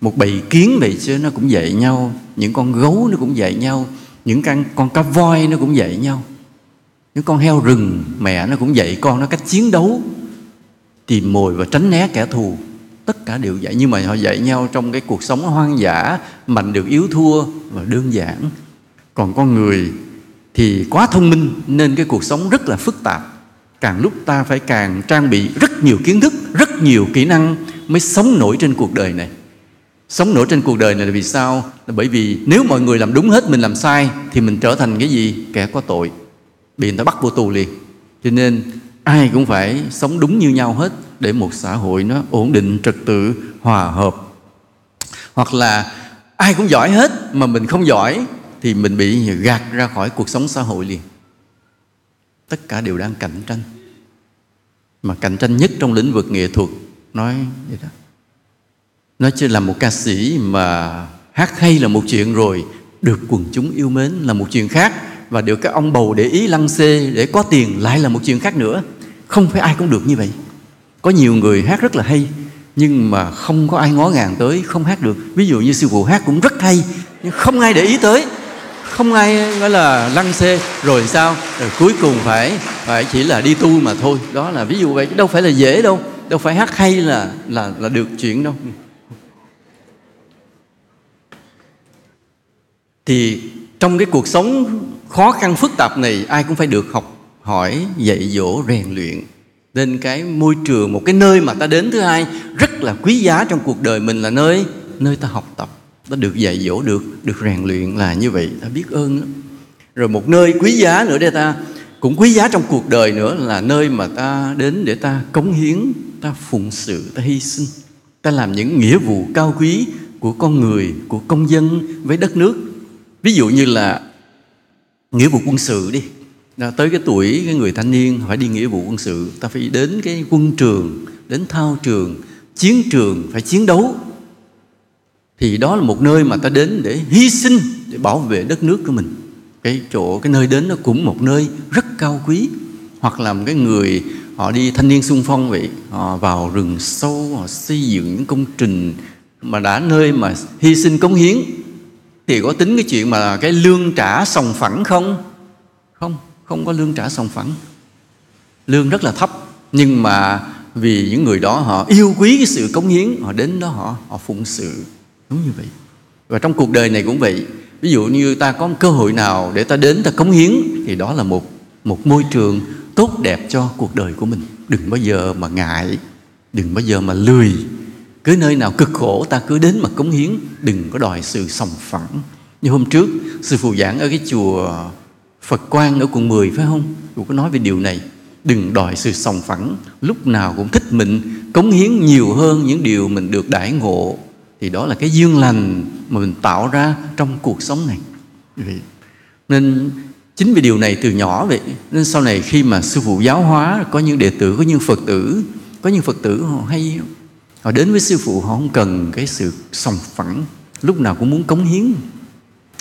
Một bầy kiến vậy chứ nó cũng dạy nhau. Những con gấu nó cũng dạy nhau. Những con, con cá voi nó cũng dạy nhau. Những con heo rừng mẹ nó cũng dạy con nó cách chiến đấu. Tìm mồi và tránh né kẻ thù tất cả đều dạy nhưng mà họ dạy nhau trong cái cuộc sống hoang dã, mạnh được yếu thua và đơn giản. Còn con người thì quá thông minh, nên cái cuộc sống rất là phức tạp. Càng lúc ta phải càng trang bị rất nhiều kiến thức, rất nhiều kỹ năng mới sống nổi trên cuộc đời này. Sống nổi trên cuộc đời này là vì sao? Là bởi vì nếu mọi người làm đúng hết, mình làm sai, thì mình trở thành cái gì? Kẻ có tội. Bị người ta bắt vô tù liền. Cho nên ai cũng phải sống đúng như nhau hết để một xã hội nó ổn định, trật tự, hòa hợp. Hoặc là ai cũng giỏi hết mà mình không giỏi thì mình bị gạt ra khỏi cuộc sống xã hội liền. Tất cả đều đang cạnh tranh. Mà cạnh tranh nhất trong lĩnh vực nghệ thuật, nói vậy đó. Nó chưa là một ca sĩ mà hát hay là một chuyện rồi, được quần chúng yêu mến là một chuyện khác. Và được các ông bầu để ý lăng xê, để có tiền lại là một chuyện khác nữa. Không phải ai cũng được như vậy có nhiều người hát rất là hay, nhưng mà không có ai ngó ngàng tới, không hát được. Ví dụ như sư phụ hát cũng rất hay, nhưng không ai để ý tới. Không ai gọi là lăng xê, rồi sao? Rồi cuối cùng phải phải chỉ là đi tu mà thôi. Đó là ví dụ vậy đâu phải là dễ đâu. Đâu phải hát hay là là là được chuyện đâu. Thì trong cái cuộc sống khó khăn phức tạp này, ai cũng phải được học, hỏi, dạy dỗ, rèn luyện nên cái môi trường, một cái nơi mà ta đến thứ hai rất là quý giá trong cuộc đời mình là nơi nơi ta học tập. Ta được dạy dỗ được được rèn luyện là như vậy, ta biết ơn lắm. Rồi một nơi quý giá nữa để ta, cũng quý giá trong cuộc đời nữa là nơi mà ta đến để ta cống hiến, ta phụng sự, ta hy sinh. Ta làm những nghĩa vụ cao quý của con người, của công dân với đất nước. Ví dụ như là nghĩa vụ quân sự đi là tới cái tuổi cái người thanh niên phải đi nghĩa vụ quân sự, ta phải đến cái quân trường, đến thao trường, chiến trường phải chiến đấu. Thì đó là một nơi mà ta đến để hy sinh, để bảo vệ đất nước của mình. Cái chỗ, cái nơi đến nó cũng một nơi rất cao quý. Hoặc là một cái người, họ đi thanh niên sung phong vậy, họ vào rừng sâu, họ xây dựng những công trình mà đã nơi mà hy sinh cống hiến. Thì có tính cái chuyện mà cái lương trả sòng phẳng không? Không không có lương trả sòng phẳng. Lương rất là thấp, nhưng mà vì những người đó họ yêu quý cái sự cống hiến, họ đến đó họ họ phụng sự. Đúng như vậy. Và trong cuộc đời này cũng vậy. Ví dụ như ta có một cơ hội nào để ta đến ta cống hiến, thì đó là một một môi trường tốt đẹp cho cuộc đời của mình. Đừng bao giờ mà ngại, đừng bao giờ mà lười. Cứ nơi nào cực khổ, ta cứ đến mà cống hiến. Đừng có đòi sự sòng phẳng. Như hôm trước, sư phụ giảng ở cái chùa Phật Quang ở quận 10 phải không? Cụ có nói về điều này. Đừng đòi sự sòng phẳng. Lúc nào cũng thích mình Cống hiến nhiều hơn những điều mình được đãi ngộ. Thì đó là cái duyên lành Mà mình tạo ra trong cuộc sống này. Nên chính vì điều này từ nhỏ vậy Nên sau này khi mà sư phụ giáo hóa Có những đệ tử, có những Phật tử Có những Phật tử họ hay Họ đến với sư phụ họ không cần cái sự sòng phẳng. Lúc nào cũng muốn cống hiến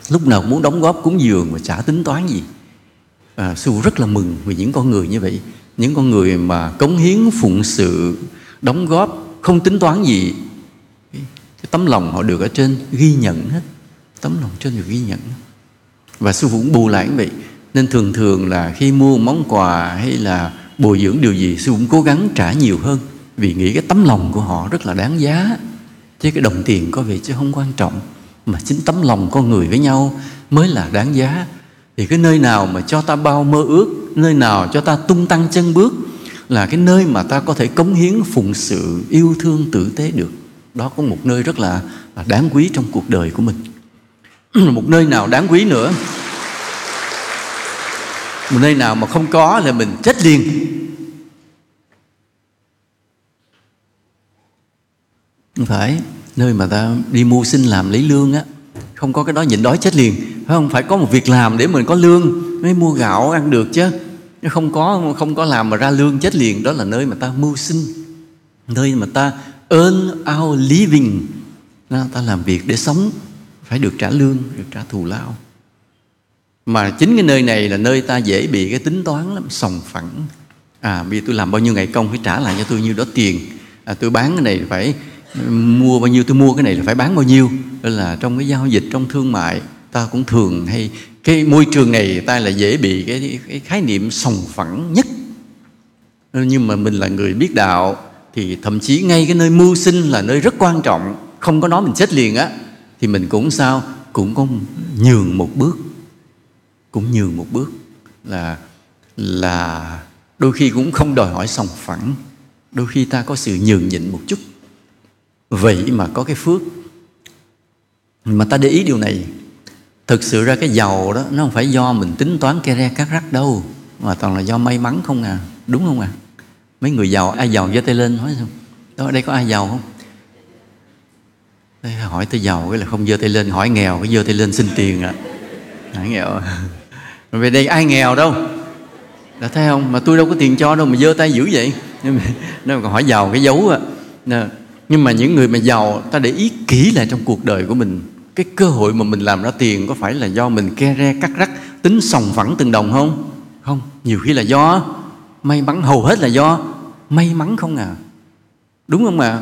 Lúc nào cũng muốn đóng góp cúng dường Mà chả tính toán gì à, sư phụ rất là mừng vì những con người như vậy. Những con người mà cống hiến phụng sự đóng góp không tính toán gì. Cái tấm lòng họ được ở trên ghi nhận hết. Tấm lòng trên được ghi nhận. Và sư phụ cũng bù lại như vậy. Nên thường thường là khi mua món quà hay là bồi dưỡng điều gì sư phụ cũng cố gắng trả nhiều hơn. Vì nghĩ cái tấm lòng của họ rất là đáng giá. Chứ cái đồng tiền có vẻ chứ không quan trọng. Mà chính tấm lòng con người với nhau mới là đáng giá thì cái nơi nào mà cho ta bao mơ ước nơi nào cho ta tung tăng chân bước là cái nơi mà ta có thể cống hiến phụng sự yêu thương tử tế được. Đó có một nơi rất là, là đáng quý trong cuộc đời của mình. *clears throat* Một nơi nào đáng quý nữa? Một nơi nào mà không có là mình chết liền. Không phải nơi mà ta đi mưu sinh làm lấy lương á không có cái đó nhịn đói chết liền. Phải không? Phải có một việc làm để mình có lương. Mới mua gạo ăn được chứ. Không có không có làm mà ra lương chết liền. Đó là nơi mà ta mưu sinh. Nơi mà ta earn our living. Ta làm việc để sống. Phải được trả lương được trả thù lao. Mà chính cái nơi này là nơi ta dễ bị cái tính toán lắm. Sòng phẳng. À bây giờ tôi làm bao nhiêu ngày công phải trả lại cho tôi nhiêu đó tiền. À, tôi bán cái này phải mua bao nhiêu tôi mua cái này là phải bán bao nhiêu. Đó là trong cái giao dịch trong thương mại ta cũng thường hay cái môi trường này ta là dễ bị cái, cái khái niệm sòng phẳng nhất. Nhưng mà mình là người biết đạo thì thậm chí ngay cái nơi mưu sinh là nơi rất quan trọng không có nói mình chết liền á thì mình cũng sao? Cũng có nhường một bước. Cũng nhường một bước là là đôi khi cũng không đòi hỏi sòng phẳng. Đôi khi ta có sự nhường nhịn một chút vậy mà có cái phước. Mà ta để ý điều này. Thực sự ra cái giàu đó, nó không phải do mình tính toán ke re cắt rắc đâu, mà toàn là do may mắn không à. Đúng không à? Mấy người giàu, ai giàu giơ tay lên nói không đó, ở đây có ai giàu không? Hỏi tới giàu cái là không giơ tay lên, hỏi nghèo cái giơ tay lên xin tiền à hỏi nghèo? Rồi *laughs* về đây ai nghèo đâu? Đã thấy không? Mà tôi đâu có tiền cho đâu mà giơ tay dữ vậy. *laughs* Nên mà còn hỏi giàu cái dấu à nhưng mà những người mà giàu, ta để ý kỹ lại trong cuộc đời của mình. Cái cơ hội mà mình làm ra tiền có phải là do mình ke re, cắt rắc, tính sòng phẳng từng đồng không? Không, nhiều khi là do. May mắn, hầu hết là do. May mắn không à. Đúng không à?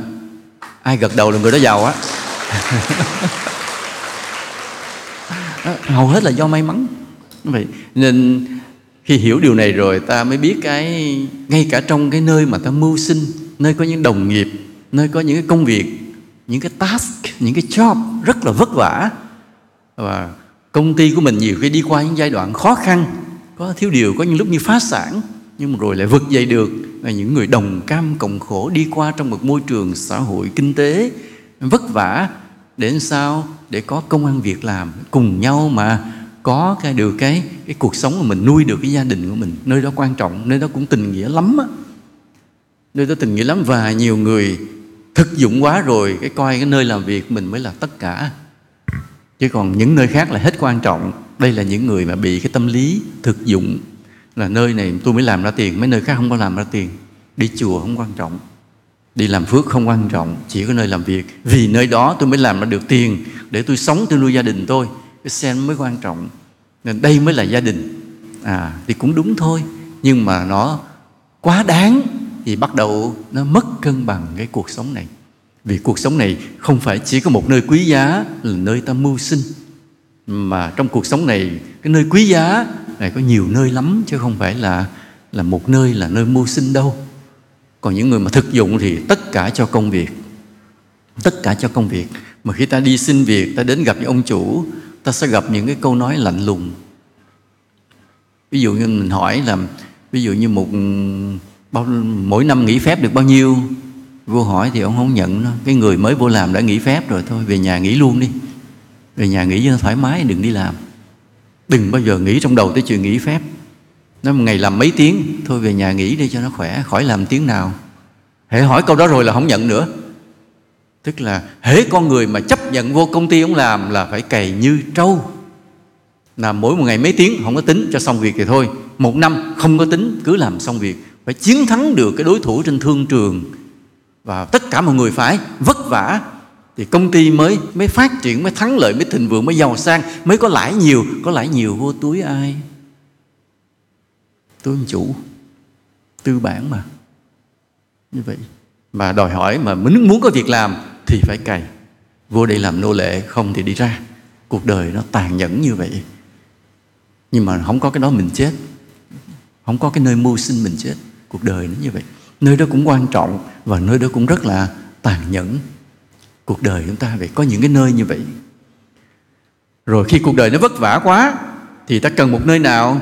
Ai gật đầu là người đó giàu á. *laughs* Hầu hết là do may mắn. Vậy, nên khi hiểu điều này rồi, ta mới biết cái, ngay cả trong cái nơi mà ta mưu sinh, nơi có những đồng nghiệp nơi có những cái công việc, những cái task, những cái job rất là vất vả. Và công ty của mình nhiều khi đi qua những giai đoạn khó khăn. Có thiếu điều, có những lúc như phá sản, nhưng mà rồi lại vực dậy được. Là những người đồng cam cộng khổ đi qua trong một môi trường xã hội kinh tế vất vả để làm sao để có công ăn việc làm, cùng nhau mà có cái được cái cái cuộc sống của mình nuôi được cái gia đình của mình. Nơi đó quan trọng, nơi đó cũng tình nghĩa lắm á. Nơi đó tình nghĩa lắm. Và nhiều người thực dụng quá rồi, cái coi cái nơi làm việc mình mới là tất cả. Chứ còn những nơi khác là hết quan trọng. Đây là những người mà bị cái tâm lý thực dụng. Là nơi này tôi mới làm ra tiền, mấy nơi khác không có làm ra tiền. Đi chùa không quan trọng. Đi làm phước không quan trọng, chỉ có nơi làm việc. Vì nơi đó tôi mới làm ra được tiền, để tôi sống, tôi nuôi gia đình tôi cái sen mới quan trọng. Nên đây mới là gia đình. À thì cũng đúng thôi, nhưng mà nó quá đáng thì bắt đầu nó mất cân bằng cái cuộc sống này. Vì cuộc sống này không phải chỉ có một nơi quý giá là nơi ta mưu sinh, mà trong cuộc sống này, cái nơi quý giá này có nhiều nơi lắm, chứ không phải là là một nơi là nơi mưu sinh đâu. Còn những người mà thực dụng thì tất cả cho công việc, tất cả cho công việc. Mà khi ta đi xin việc, ta đến gặp những ông chủ, ta sẽ gặp những cái câu nói lạnh lùng. Ví dụ như mình hỏi là, ví dụ như một bao, mỗi năm nghỉ phép được bao nhiêu? Vô hỏi thì ông không nhận nó. Cái người mới vô làm đã nghỉ phép rồi thôi về nhà nghỉ luôn đi. Về nhà nghỉ cho nó thoải mái đừng đi làm. Đừng bao giờ nghĩ trong đầu tới chuyện nghỉ phép. Nó một ngày làm mấy tiếng thôi về nhà nghỉ đi cho nó khỏe. Khỏi làm tiếng nào. Hễ hỏi câu đó rồi là không nhận nữa. Tức là hễ con người mà chấp nhận vô công ty ông làm là phải cày như trâu. Làm mỗi một ngày mấy tiếng không có tính cho xong việc thì thôi. Một năm không có tính cứ làm xong việc phải chiến thắng được cái đối thủ trên thương trường. Và tất cả mọi người phải vất vả. Thì công ty mới mới phát triển, mới thắng lợi, mới thịnh vượng, mới giàu sang, mới có lãi nhiều, có lãi nhiều vô túi ai? Tôi ông chủ, tư bản mà. Như vậy. Mà đòi hỏi mà muốn muốn có việc làm thì phải cày. Vô đây làm nô lệ, không thì đi ra. Cuộc đời nó tàn nhẫn như vậy. Nhưng mà không có cái đó mình chết. Không có cái nơi mưu sinh mình chết cuộc đời nó như vậy. Nơi đó cũng quan trọng và nơi đó cũng rất là tàn nhẫn. Cuộc đời chúng ta phải có những cái nơi như vậy. Rồi khi cuộc đời nó vất vả quá, thì ta cần một nơi nào?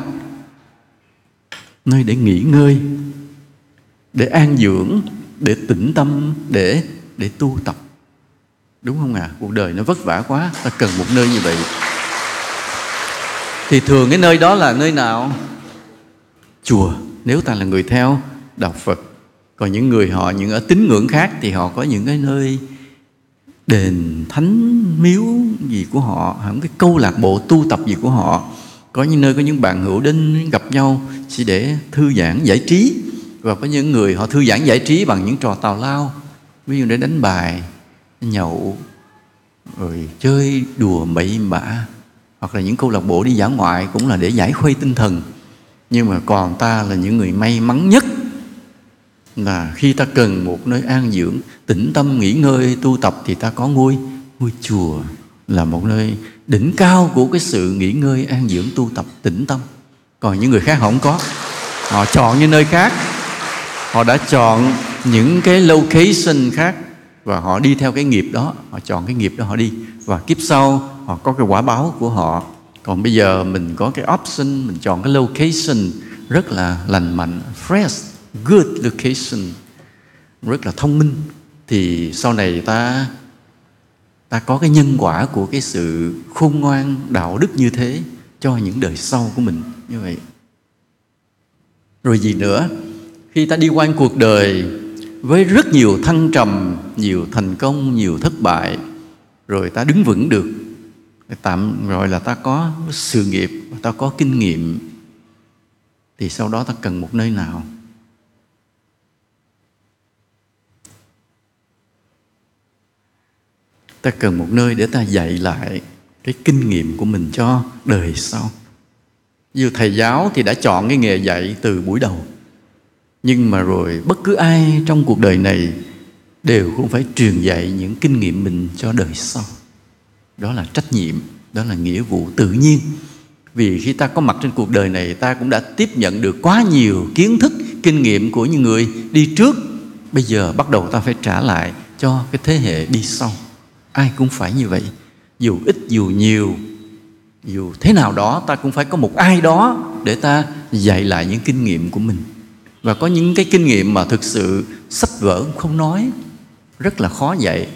Nơi để nghỉ ngơi, để an dưỡng, để tĩnh tâm, để để tu tập. Đúng không ạ? À? cuộc đời nó vất vả quá, ta cần một nơi như vậy. Thì thường cái nơi đó là nơi nào? Chùa nếu ta là người theo đạo phật, còn những người họ, những ở tín ngưỡng khác thì họ có những cái nơi đền thánh miếu gì của họ những cái câu lạc bộ tu tập gì của họ. Có những nơi có những bạn hữu đến gặp nhau chỉ để thư giãn, giải trí. Và có những người họ thư giãn, giải trí bằng những trò tào lao. Ví dụ để đánh bài, nhậu, rồi chơi đùa bậy bạ. Hoặc là những câu lạc bộ đi dã ngoại cũng là để giải khuây tinh thần nhưng mà còn ta là những người may mắn nhất. Là khi ta cần một nơi an dưỡng, tĩnh tâm nghỉ ngơi, tu tập thì ta có ngôi. Ngôi chùa là một nơi đỉnh cao của cái sự nghỉ ngơi, an dưỡng, tu tập, tĩnh tâm. Còn những người khác không có. Họ chọn những nơi khác. Họ đã chọn những cái location khác và họ đi theo cái nghiệp đó. Họ chọn cái nghiệp đó họ đi. Và kiếp sau họ có cái quả báo của họ còn bây giờ mình có cái option, mình chọn cái location rất là lành mạnh, fresh, good location, rất là thông minh. Thì sau này ta ta có cái nhân quả của cái sự khôn ngoan, đạo đức như thế cho những đời sau của mình. Như vậy. Rồi gì nữa? Khi ta đi qua cuộc đời với rất nhiều thăng trầm, nhiều thành công, nhiều thất bại, rồi ta đứng vững được tạm rồi là ta có sự nghiệp, ta có kinh nghiệm, thì sau đó ta cần một nơi nào? Ta cần một nơi để ta dạy lại cái kinh nghiệm của mình cho đời sau. Như thầy giáo thì đã chọn cái nghề dạy từ buổi đầu, nhưng mà rồi bất cứ ai trong cuộc đời này đều cũng phải truyền dạy những kinh nghiệm mình cho đời sau đó là trách nhiệm, đó là nghĩa vụ tự nhiên. Vì khi ta có mặt trên cuộc đời này, ta cũng đã tiếp nhận được quá nhiều kiến thức, kinh nghiệm của những người đi trước. Bây giờ bắt đầu ta phải trả lại cho cái thế hệ đi sau. Ai cũng phải như vậy. Dù ít, dù nhiều, dù thế nào đó, ta cũng phải có một ai đó để ta dạy lại những kinh nghiệm của mình. Và có những cái kinh nghiệm mà thực sự sách vở không nói. Rất là khó dạy.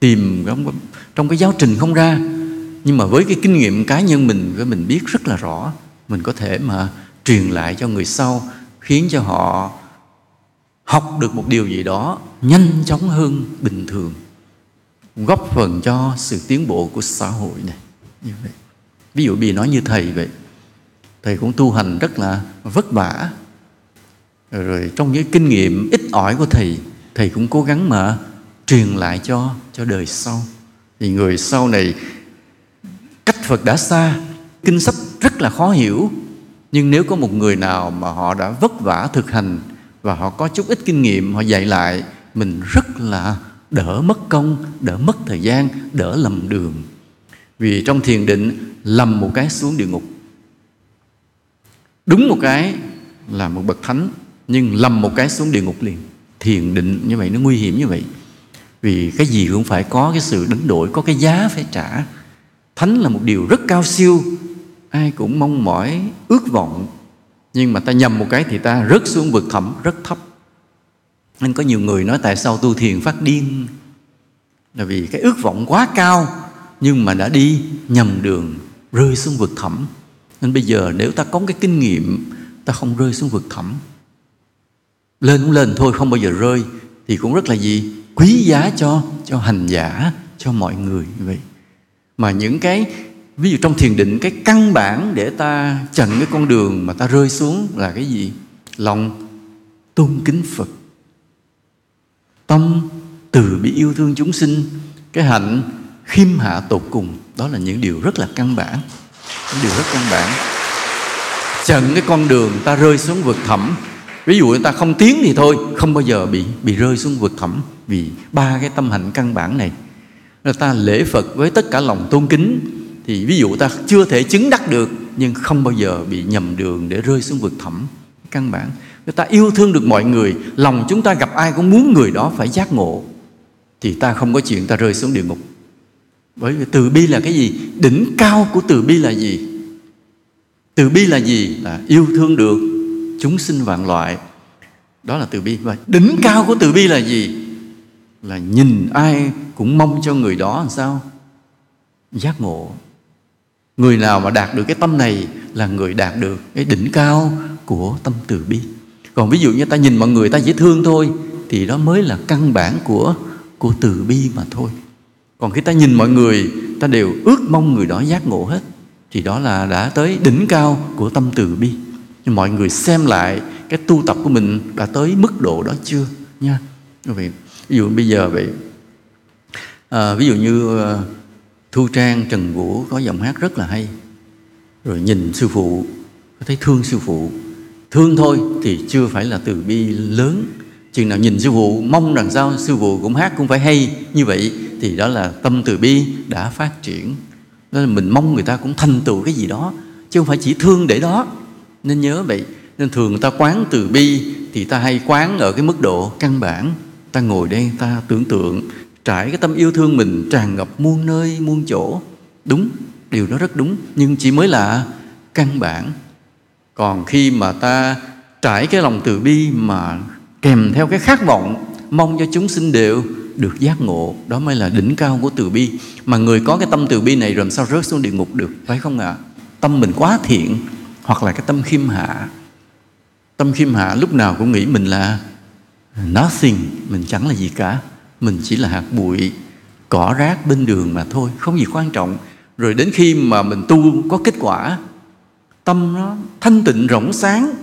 Tìm trong, cái giáo trình không ra. Nhưng mà với cái kinh nghiệm cá nhân mình với mình biết rất là rõ mình có thể mà truyền lại cho người sau khiến cho họ học được một điều gì đó nhanh chóng hơn bình thường góp phần cho sự tiến bộ của xã hội này. Như vậy ví dụ bị nói như thầy vậy thầy cũng tu hành rất là vất vả. Rồi trong những kinh nghiệm ít ỏi của thầy thầy cũng cố gắng mà truyền lại cho cho đời sau thì người sau này cách Phật đã xa, kinh sách rất là khó hiểu. Nhưng nếu có một người nào mà họ đã vất vả thực hành và họ có chút ít kinh nghiệm, họ dạy lại, mình rất là đỡ mất công, đỡ mất thời gian, đỡ lầm đường. Vì trong thiền định, lầm một cái xuống địa ngục. Đúng một cái là một bậc thánh, nhưng lầm một cái xuống địa ngục liền. Thiền định như vậy nó nguy hiểm như vậy vì cái gì cũng phải có cái sự đánh đổi, có cái giá phải trả. Thánh là một điều rất cao siêu. Ai cũng mong mỏi, ước vọng. Nhưng mà ta nhầm một cái thì ta rớt xuống vực thẳm, rất thấp. Nên có nhiều người nói tại sao tu thiền phát điên? Là vì cái ước vọng quá cao, nhưng mà đã đi nhầm đường, rơi xuống vực thẳm. Nên bây giờ nếu ta có cái kinh nghiệm, ta không rơi xuống vực thẳm. Lên cũng lên thôi, không bao giờ rơi, thì cũng rất là gì? Quý giá cho cho hành giả, cho mọi người như vậy. Mà những cái, ví dụ trong thiền định, cái căn bản để ta chặn cái con đường mà ta rơi xuống là cái gì? Lòng tôn kính phật. Tâm từ bi yêu thương chúng sinh, cái hạnh khiêm hạ tột cùng, đó là những điều rất là căn bản. Những điều rất căn bản. Chặn cái con đường ta rơi xuống vực thẳm ví dụ người ta không tiến thì thôi, không bao giờ bị bị rơi xuống vực thẳm vì ba cái tâm hạnh căn bản này. Người ta lễ phật với tất cả lòng tôn kính thì ví dụ ta chưa thể chứng đắc được nhưng không bao giờ bị nhầm đường để rơi xuống vực thẳm căn bản. Người ta yêu thương được mọi người, lòng chúng ta gặp ai cũng muốn người đó phải giác ngộ thì ta không có chuyện ta rơi xuống địa ngục. Bởi vì từ bi là cái gì? Đỉnh cao của từ bi là gì? Từ bi là gì? Là yêu thương được chúng sinh vạn loại. Đó là từ bi. Và đỉnh cao của từ bi là gì? Là nhìn ai cũng mong cho người đó làm sao? Giác ngộ. Người nào mà đạt được cái tâm này là người đạt được cái đỉnh cao của tâm từ bi. Còn ví dụ như ta nhìn mọi người ta dễ thương thôi thì đó mới là căn bản của của từ bi mà thôi. Còn khi ta nhìn mọi người ta đều ước mong người đó giác ngộ hết thì đó là đã tới đỉnh cao của tâm từ bi nhưng mọi người xem lại cái tu tập của mình đã tới mức độ đó chưa? Nha. Quý vị ví dụ bây giờ vậy à, ví dụ như uh, thu trang trần vũ có giọng hát rất là hay. Rồi nhìn sư phụ thấy thương sư phụ. Thương thôi thì chưa phải là từ bi lớn. Chừng nào nhìn sư phụ mong rằng sao sư phụ cũng hát cũng phải hay như vậy thì đó là tâm từ bi đã phát triển. Đó là mình mong người ta cũng thành tựu cái gì đó chứ không phải chỉ thương để đó nên nhớ vậy, nên thường ta quán từ bi thì ta hay quán ở cái mức độ căn bản. Ta ngồi đây, ta tưởng tượng, trải cái tâm yêu thương mình tràn ngập muôn nơi, muôn chỗ. Đúng, điều đó rất đúng, nhưng chỉ mới là căn bản. Còn khi mà ta trải cái lòng từ bi mà kèm theo cái khát vọng mong cho chúng sinh đều được giác ngộ, đó mới là đỉnh cao của từ bi. Mà người có cái tâm từ bi này làm sao rớt xuống địa ngục được, phải không ạ? À? tâm mình quá thiện hoặc là cái tâm khiêm hạ. Tâm khiêm hạ lúc nào cũng nghĩ mình là nothing, mình chẳng là gì cả. Mình chỉ là hạt bụi, cỏ rác bên đường mà thôi, không gì quan trọng. Rồi đến khi mà mình tu có kết quả, tâm nó thanh tịnh rộng sáng.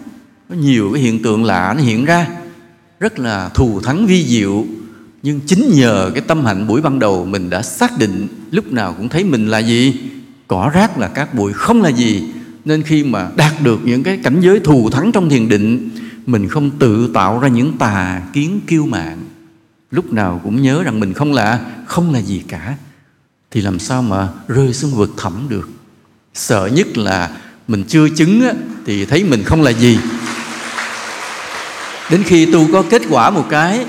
Có nhiều cái hiện tượng lạ nó hiện ra. Rất là thù thắng vi diệu. Nhưng chính nhờ cái tâm hạnh buổi ban đầu mình đã xác định lúc nào cũng thấy mình là gì, cỏ rác là các bụi, không là gì nên khi mà đạt được những cái cảnh giới thù thắng trong thiền định mình không tự tạo ra những tà kiến kiêu mạn. Lúc nào cũng nhớ rằng mình không là không là gì cả. Thì làm sao mà rơi xuống vực thẳm được? Sợ nhất là mình chưa chứng á, thì thấy mình không là gì. Đến khi tu có kết quả một cái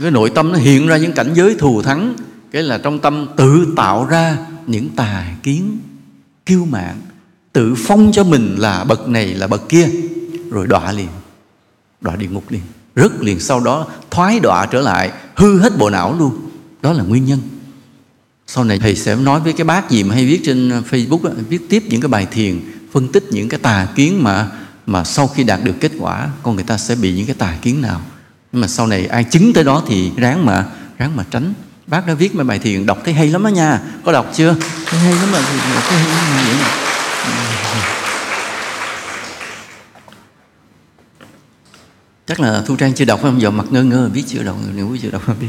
cái nội tâm nó hiện ra những cảnh giới thù thắng. Cái là trong tâm tự tạo ra những tà kiến kiêu mạn tự phong cho mình là bậc này là bậc kia. Rồi đọa liền, đọa địa ngục liền rất liền. Sau đó thoái đọa trở lại, hư hết bộ não luôn. Đó là nguyên nhân. Sau này thầy sẽ nói với cái bác gì mà hay viết trên ờ, facebook viết tiếp những cái bài thiền, phân tích những cái tà kiến mà mà sau khi đạt được kết quả, con người ta sẽ bị những cái tà kiến nào. Nhưng mà sau này ai chứng tới đó thì ráng mà ráng mà tránh. Bác đã viết mấy bài thiền, đọc thấy hay lắm đó nha. Có đọc chưa? Thấy hay lắm mà thấy hay lắm mà, vậy mà chắc là thu trang chưa đọc không giờ mặt ngơ ngơ biết chưa đọc nếu quý chưa đọc không biết.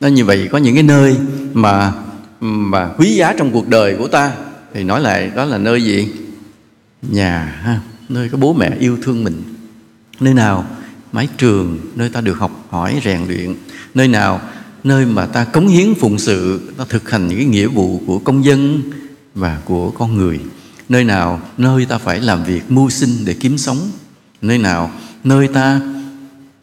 Nó như vậy, có những cái nơi mà mà quý giá trong cuộc đời của ta, thì nói lại, đó là nơi gì? Nhà ha, nơi có bố mẹ yêu thương mình. Nơi nào mái trường, nơi ta được học hỏi, rèn luyện. Nơi nào, nơi mà ta cống hiến phụng sự, ta thực hành những cái nghĩa vụ của công dân và của con người. Nơi nào, nơi ta phải làm việc mưu sinh để kiếm sống. Nơi nào, nơi ta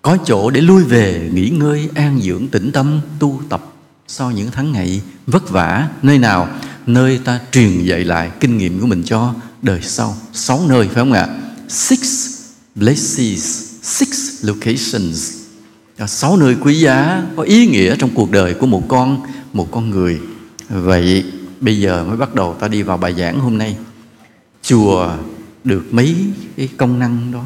có chỗ để lui về, nghỉ ngơi, an dưỡng, tĩnh tâm, tu tập sau những tháng ngày vất vả. Nơi nào, nơi ta truyền dạy lại kinh nghiệm của mình cho đời sau. Sáu nơi, phải không ạ? Six places, six locations. Sáu nơi quý giá có ý nghĩa trong cuộc đời của một con một con người. Vậy bây giờ mới bắt đầu ta đi vào bài giảng hôm nay. Chùa được mấy cái công năng đó?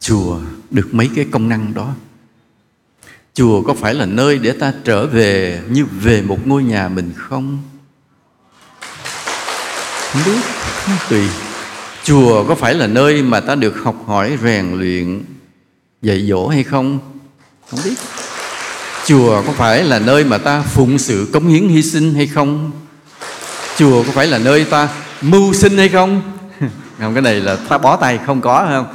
Chùa được mấy cái công năng đó? Chùa có phải là nơi để ta trở về như về một ngôi nhà mình không? Không biết tùy. Chùa có phải là nơi mà ta được học hỏi rèn luyện, dạy dỗ hay không? Không biết chùa có phải là nơi mà ta phụng sự cống hiến hy sinh hay không? Chùa có phải là nơi ta mưu sinh hay không? *laughs* Không, cái này là ta bó tay không có không?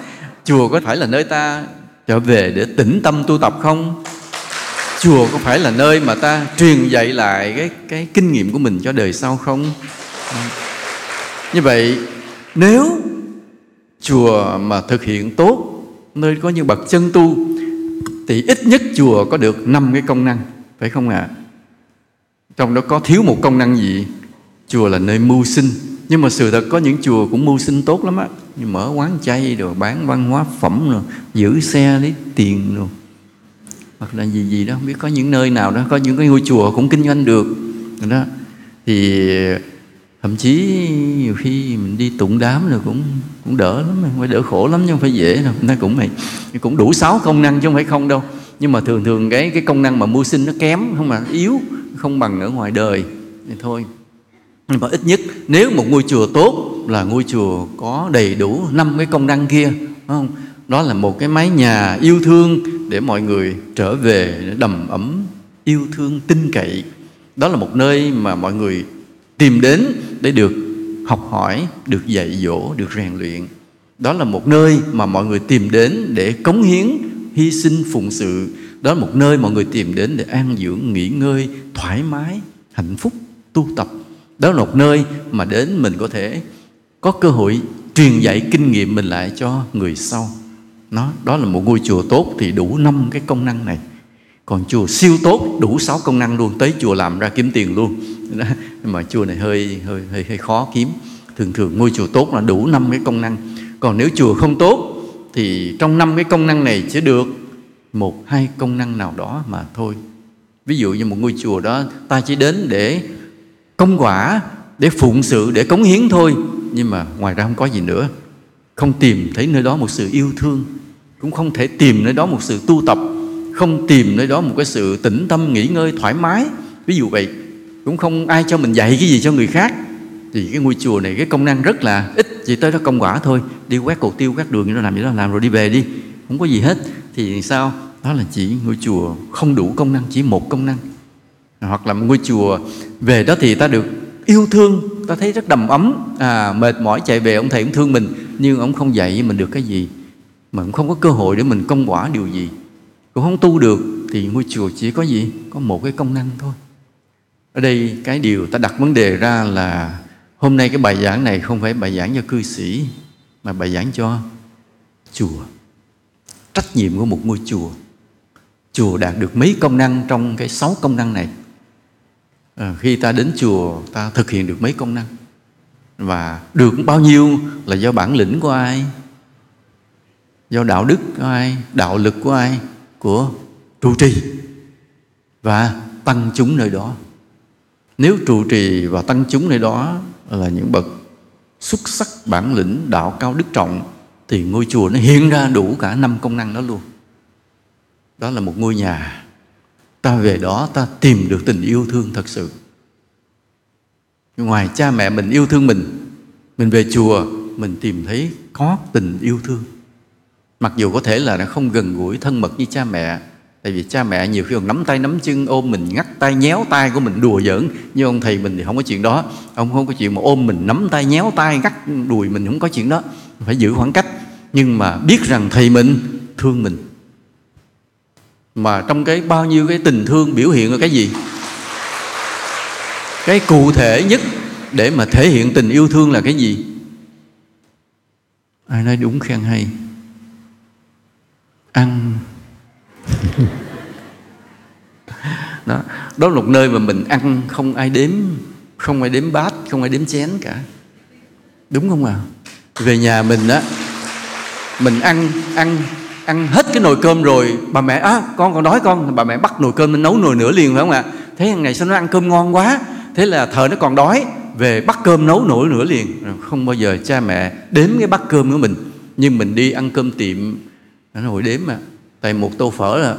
Chùa có phải là nơi ta trở về để tĩnh tâm tu tập không? Chùa có phải là nơi mà ta truyền dạy lại cái cái kinh nghiệm của mình cho đời sau không? Như vậy, nếu chùa mà thực hiện tốt, nơi có những bậc chân tu thì ít nhất chùa có được năm cái công năng, phải không ạ? À? trong đó có thiếu một công năng gì? Chùa là nơi mưu sinh. Nhưng mà sự thật có những chùa cũng mưu sinh tốt lắm á. Như mở quán chay rồi bán văn hóa phẩm rồi, giữ xe lấy tiền rồi. Hoặc là gì gì đó, không biết có những nơi nào đó, có những cái ngôi chùa cũng kinh doanh được. Đó. Thì thậm chí nhiều khi mình đi tụng đám rồi cũng cũng đỡ lắm, không phải đỡ khổ lắm chứ không phải dễ đâu. Nó cũng vậy cũng đủ sáu công năng chứ không phải không đâu. Nhưng mà thường thường cái cái công năng mà mưu sinh nó kém, không mà, yếu, không bằng ở ngoài đời. Thì thôi. Nhưng mà ít nhất nếu một ngôi chùa tốt là ngôi chùa có đầy đủ năm cái công năng kia không? Đó là một cái mái nhà yêu thương để mọi người trở về đầm ấm yêu thương tin cậy. Đó là một nơi mà mọi người tìm đến để được học hỏi, được dạy dỗ, được rèn luyện. Đó là một nơi mà mọi người tìm đến để cống hiến, hy sinh, phụng sự. Đó là một nơi mọi người tìm đến để an dưỡng, nghỉ ngơi, thoải mái, hạnh phúc, tu tập. Đó là một nơi mà đến mình có thể có cơ hội truyền dạy kinh nghiệm mình lại cho người sau. Nó, đó là một ngôi chùa tốt thì đủ năm cái công năng này còn chùa siêu tốt, đủ sáu công năng luôn, tới chùa làm ra kiếm tiền luôn. Nhưng mà chùa này hơi hơi hơi hơi khó kiếm. Thường thường ngôi chùa tốt là đủ năm cái công năng. Còn nếu chùa không tốt, thì trong năm cái công năng này chỉ được một, hai công năng nào đó mà thôi. Ví dụ như một ngôi chùa đó, ta chỉ đến để công quả, để phụng sự, để cống hiến thôi. Nhưng mà ngoài ra không có gì nữa. Không tìm thấy nơi đó một sự yêu thương. Cũng không thể tìm nơi đó một sự tu tập không tìm nơi đó một cái sự tĩnh tâm, nghỉ ngơi thoải mái. Ví dụ vậy, cũng không ai cho mình dạy cái gì cho người khác. Thì cái ngôi chùa này, cái công năng rất là ít, chỉ tới đó công quả thôi. Đi quét cột tiêu, quét đường, nó làm gì đó, làm rồi đi về đi. Không có gì hết. Thì sao? Đó là chỉ ngôi chùa không đủ công năng, chỉ một công năng. Hoặc là ngôi chùa về đó thì ta được yêu thương, ta thấy rất đầm ấm. À mệt mỏi chạy về, ông thầy cũng thương mình, nhưng ông không dạy mình được cái gì. Mà cũng không có cơ hội để mình công quả điều gì cũng không tu được thì ngôi chùa chỉ có gì? Có một cái công năng thôi. Ở đây cái điều ta đặt vấn đề ra là hôm nay cái bài giảng này không phải bài giảng cho cư sĩ mà bài giảng cho chùa. Trách nhiệm của một ngôi chùa. Chùa đạt được mấy công năng trong cái sáu công năng này? À, khi ta đến chùa ta thực hiện được mấy công năng? Và được bao nhiêu là do bản lĩnh của ai? Do đạo đức của ai? Đạo lực của ai? Của trụ trì và tăng chúng nơi đó. Nếu trụ trì và tăng chúng nơi đó là những bậc xuất sắc, bản lĩnh, đạo cao, đức trọng, thì ngôi chùa nó hiện ra đủ cả năm công năng đó luôn. Đó là một ngôi nhà. Ta về đó, ta tìm được tình yêu thương thật sự. Ngoài cha mẹ mình yêu thương mình mình về chùa, mình tìm thấy có tình yêu thương mặc dù có thể là nó không gần gũi thân mật như cha mẹ, tại vì cha mẹ nhiều khi còn nắm tay nắm chân, ôm mình ngắt tay, nhéo tay của mình đùa giỡn. Nhưng ông thầy mình thì không có chuyện đó. Ông không có chuyện mà ôm mình nắm tay, nhéo tay, ngắt đùi mình, không có chuyện đó. Phải giữ khoảng cách. Nhưng mà biết rằng thầy mình thương mình. Mà trong cái bao nhiêu cái tình thương biểu hiện ở cái gì? Cái cụ thể nhất để mà thể hiện tình yêu thương là cái gì? Ai nói đúng khen hay? Ăn. Đó đó là một nơi mà mình ăn không ai đếm không ai đếm bát không ai đếm chén cả. Đúng không à về nhà mình á mình ăn ăn ăn hết cái nồi cơm rồi bà mẹ á à, con còn đói con bà mẹ bắt nồi cơm nó nấu nồi nữa liền phải không ạ? Thế ngày sau nó ăn cơm ngon quá? Thế là thờ nó còn đói về bắt cơm nấu nổi nữa liền. Không bao giờ cha mẹ đếm cái bát cơm của mình. Nhưng mình đi ăn cơm tiệm nó hồi đếm mà, tại một tô phở là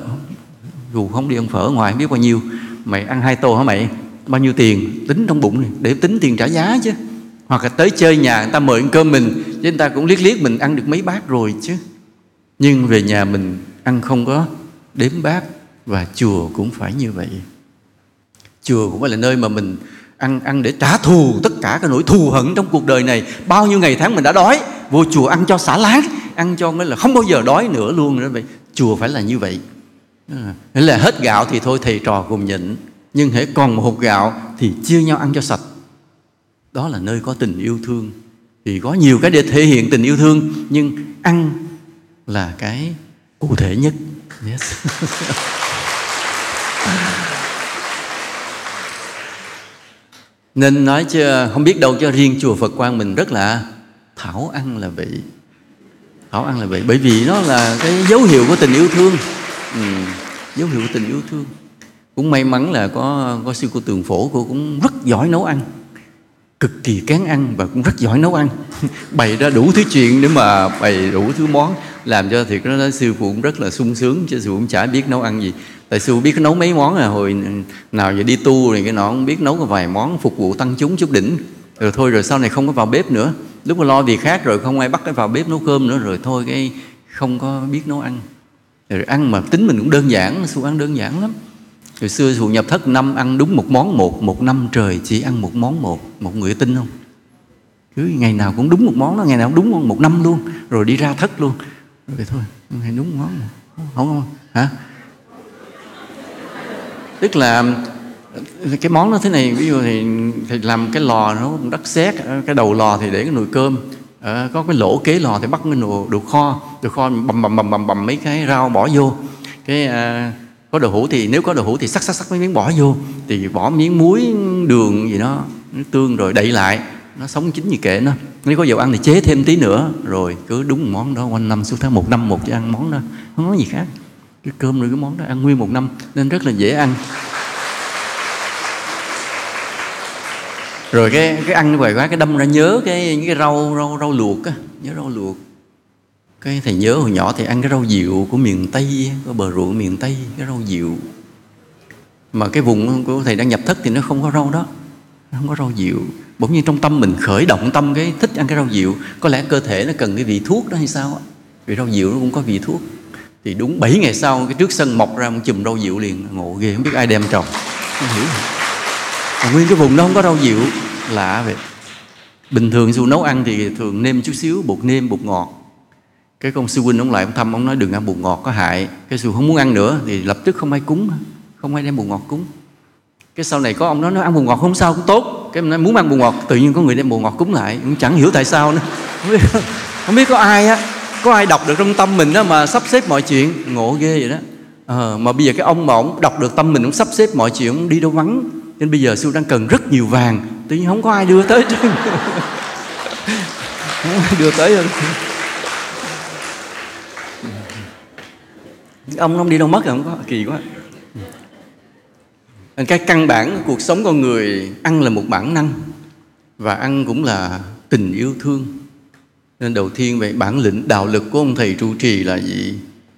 dù không đi ăn phở ngoài không biết bao nhiêu. Mày ăn hai tô hả mày? Bao nhiêu tiền? Tính trong bụng này, để tính tiền trả giá chứ. Hoặc là tới chơi nhà người ta mời ăn cơm mình, chứ người ta cũng liếc liếc mình ăn được mấy bát rồi chứ. Nhưng về nhà mình ăn không có đếm bát, và chùa cũng phải như vậy. Chùa cũng phải là nơi mà mình ăn ăn để trả thù tất cả cái nỗi thù hận trong cuộc đời này. Bao nhiêu ngày tháng mình đã đói, vô chùa ăn cho xả láng ăn cho mới là không bao giờ đói nữa luôn nữa vậy chùa phải là như vậy. Nghĩa là hết gạo thì thôi, thầy trò cùng nhịn. Nhưng hãy còn một hộp gạo thì chia nhau ăn cho sạch. Đó là nơi có tình yêu thương. Thì có nhiều cái để thể hiện tình yêu thương, nhưng ăn là cái cụ thể nhất. Yes. *laughs* nên nói chứ, không biết đâu cho riêng chùa Phật Quang mình rất là thảo ăn là vậy. Bảo ăn là vậy. Bởi vì nó là cái dấu hiệu của tình yêu thương. Ừ, dấu hiệu của tình yêu thương. Cũng may mắn là có có sư cô tường phổ cô cũng rất giỏi nấu ăn. Cực kỳ kén ăn và cũng rất giỏi nấu ăn. *laughs* Bày ra đủ thứ chuyện để mà bày đủ thứ món. Làm cho thiệt nó sư phụ cũng rất là sung sướng chứ sư phụ cũng chả biết nấu ăn gì. Tại sư phụ biết nấu mấy món à hồi nào giờ đi tu rồi cái nọ cũng biết nấu có vài món phục vụ tăng chúng chút đỉnh. Rồi thôi rồi sau này không có vào bếp nữa lúc mà lo việc khác rồi không ai bắt cái vào bếp nấu cơm nữa, rồi thôi cái không có biết nấu ăn. Rồi ăn mà tính mình cũng đơn giản, xu ăn đơn giản lắm. Hồi xưa xu nhập thất năm ăn đúng một món một một năm trời chỉ ăn một món một một người tin không? Cứ ngày nào cũng đúng một món đó, ngày nào cũng đúng một năm luôn, rồi đi ra thất luôn. Rồi thôi, ngày đúng món không không. Hả? Tức là cái món nó thế này ví dụ thì, thì làm cái lò nó đất sét cái đầu lò thì để cái nồi cơm. À, có cái lỗ kế lò thì bắt cái nồi đồ kho đồ kho bầm bầm bầm bầm bầm mấy cái rau bỏ vô. Cái à, có đậu hũ thì nếu có đậu hũ thì sắc sắc sắc mấy miếng bỏ vô. Thì bỏ miếng muối đường gì đó tương rồi đậy lại. Nó sống chín như kệ nó. Nếu có dầu ăn thì chế thêm tí nữa. Rồi cứ đúng món đó quanh năm suốt tháng một năm một cho ăn món đó. Không có gì khác. Cái cơm rồi cái món đó ăn nguyên một năm nên rất là dễ ăn. Rồi cái cái ăn như vậy quá, cái đâm ra nhớ cái, những cái rau rau rau luộc á. Nhớ rau luộc. Cái thầy nhớ hồi nhỏ thì ăn cái rau dịu của miền tây có bờ ruộng miền tây, cái rau dịu mà cái vùng của thầy đang nhập thất thì nó không có rau đó, nó không có rau dịu bỗng nhiên trong tâm mình khởi động tâm cái thích ăn cái rau dịu có lẽ cơ thể nó cần cái vị thuốc đó hay sao vì rau dịu nó cũng có vị thuốc. Thì đúng 7 ngày sau, cái trước sân mọc ra một chùm rau dịu liền, ngộ ghê, không biết ai đem trồng. Không hiểu mà nguyên cái vùng đó không có rau dịu lạ vậy. Bình thường dù nấu ăn thì thường nêm chút xíu bột nêm bột ngọt. Cái con sư huynh ông lại ông thăm ông nói đừng ăn bột ngọt có hại. Cái sư không muốn ăn nữa thì lập tức không ai cúng không ai đem bột ngọt cúng. Cái sau này có ông nói nó ăn bột ngọt không sao cũng tốt. Cái mình nói muốn ăn bột ngọt tự nhiên có người đem bột ngọt cúng lại. Cũng chẳng hiểu tại sao nữa. *laughs* Không biết, không biết có ai á có ai đọc được trong tâm mình đó mà sắp xếp mọi chuyện? Ngộ ghê vậy đó. À, mà bây giờ cái ông mà ông đọc được tâm mình ông sắp xếp mọi chuyện ông đi đâu vắng nên bây giờ sư đang cần rất nhiều vàng. Tự nhiên không có ai đưa tới không ai đưa tới hơn ông ông đi đâu mất rồi, không có. Kỳ quá. Cái căn bản của cuộc sống con người, ăn là một bản năng và ăn cũng là tình yêu thương. Nên đầu tiên về bản lĩnh, đạo lực của ông thầy trụ trì là gì?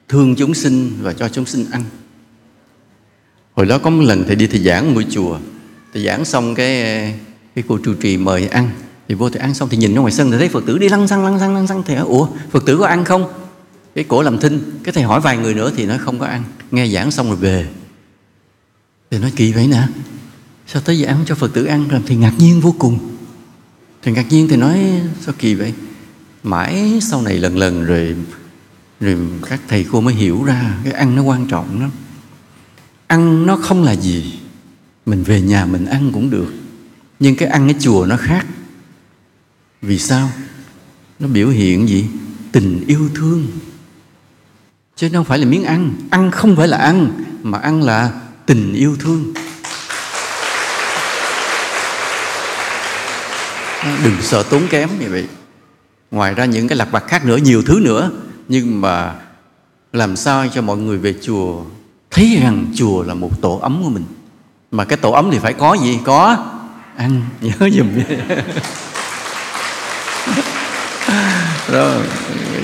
Thương chúng sinh và cho chúng sinh ăn hồi đó có một lần thầy đi thầy giảng ngôi chùa. Thầy giảng xong cái cái cô trụ trì mời ăn. Thì vô thầy ăn xong thì nhìn ra ngoài sân thì thấy phật tử đi lăn xăng lăn xăng lăn xăng. Thầy nói, ủa, phật tử có ăn không? Cái cổ làm thinh. Cái thầy hỏi vài người nữa thì nói, không có ăn. Nghe giảng xong rồi về. Thì nói, kỳ vậy nè. Sao tới giờ ăn cho phật tử ăn? Rồi thì ngạc nhiên vô cùng. Thì ngạc nhiên thì nói, sao kỳ vậy? Mãi sau này lần lần rồi rồi các thầy cô mới hiểu ra cái ăn nó quan trọng lắm ăn nó không là gì. Mình về nhà mình ăn cũng được. Nhưng cái ăn ở chùa nó khác. Vì sao? Nó biểu hiện gì? Tình yêu thương. Chứ nó không phải là miếng ăn. Ăn không phải là ăn, mà ăn là tình yêu thương. Đừng sợ tốn kém như vậy. Ngoài ra những cái lặt vặt khác nữa, nhiều thứ nữa. Nhưng mà làm sao cho mọi người về chùa thấy rằng chùa là một tổ ấm của mình. Mà cái tổ ấm thì phải có gì? Có ăn. *laughs* Nhớ giùm đó *laughs*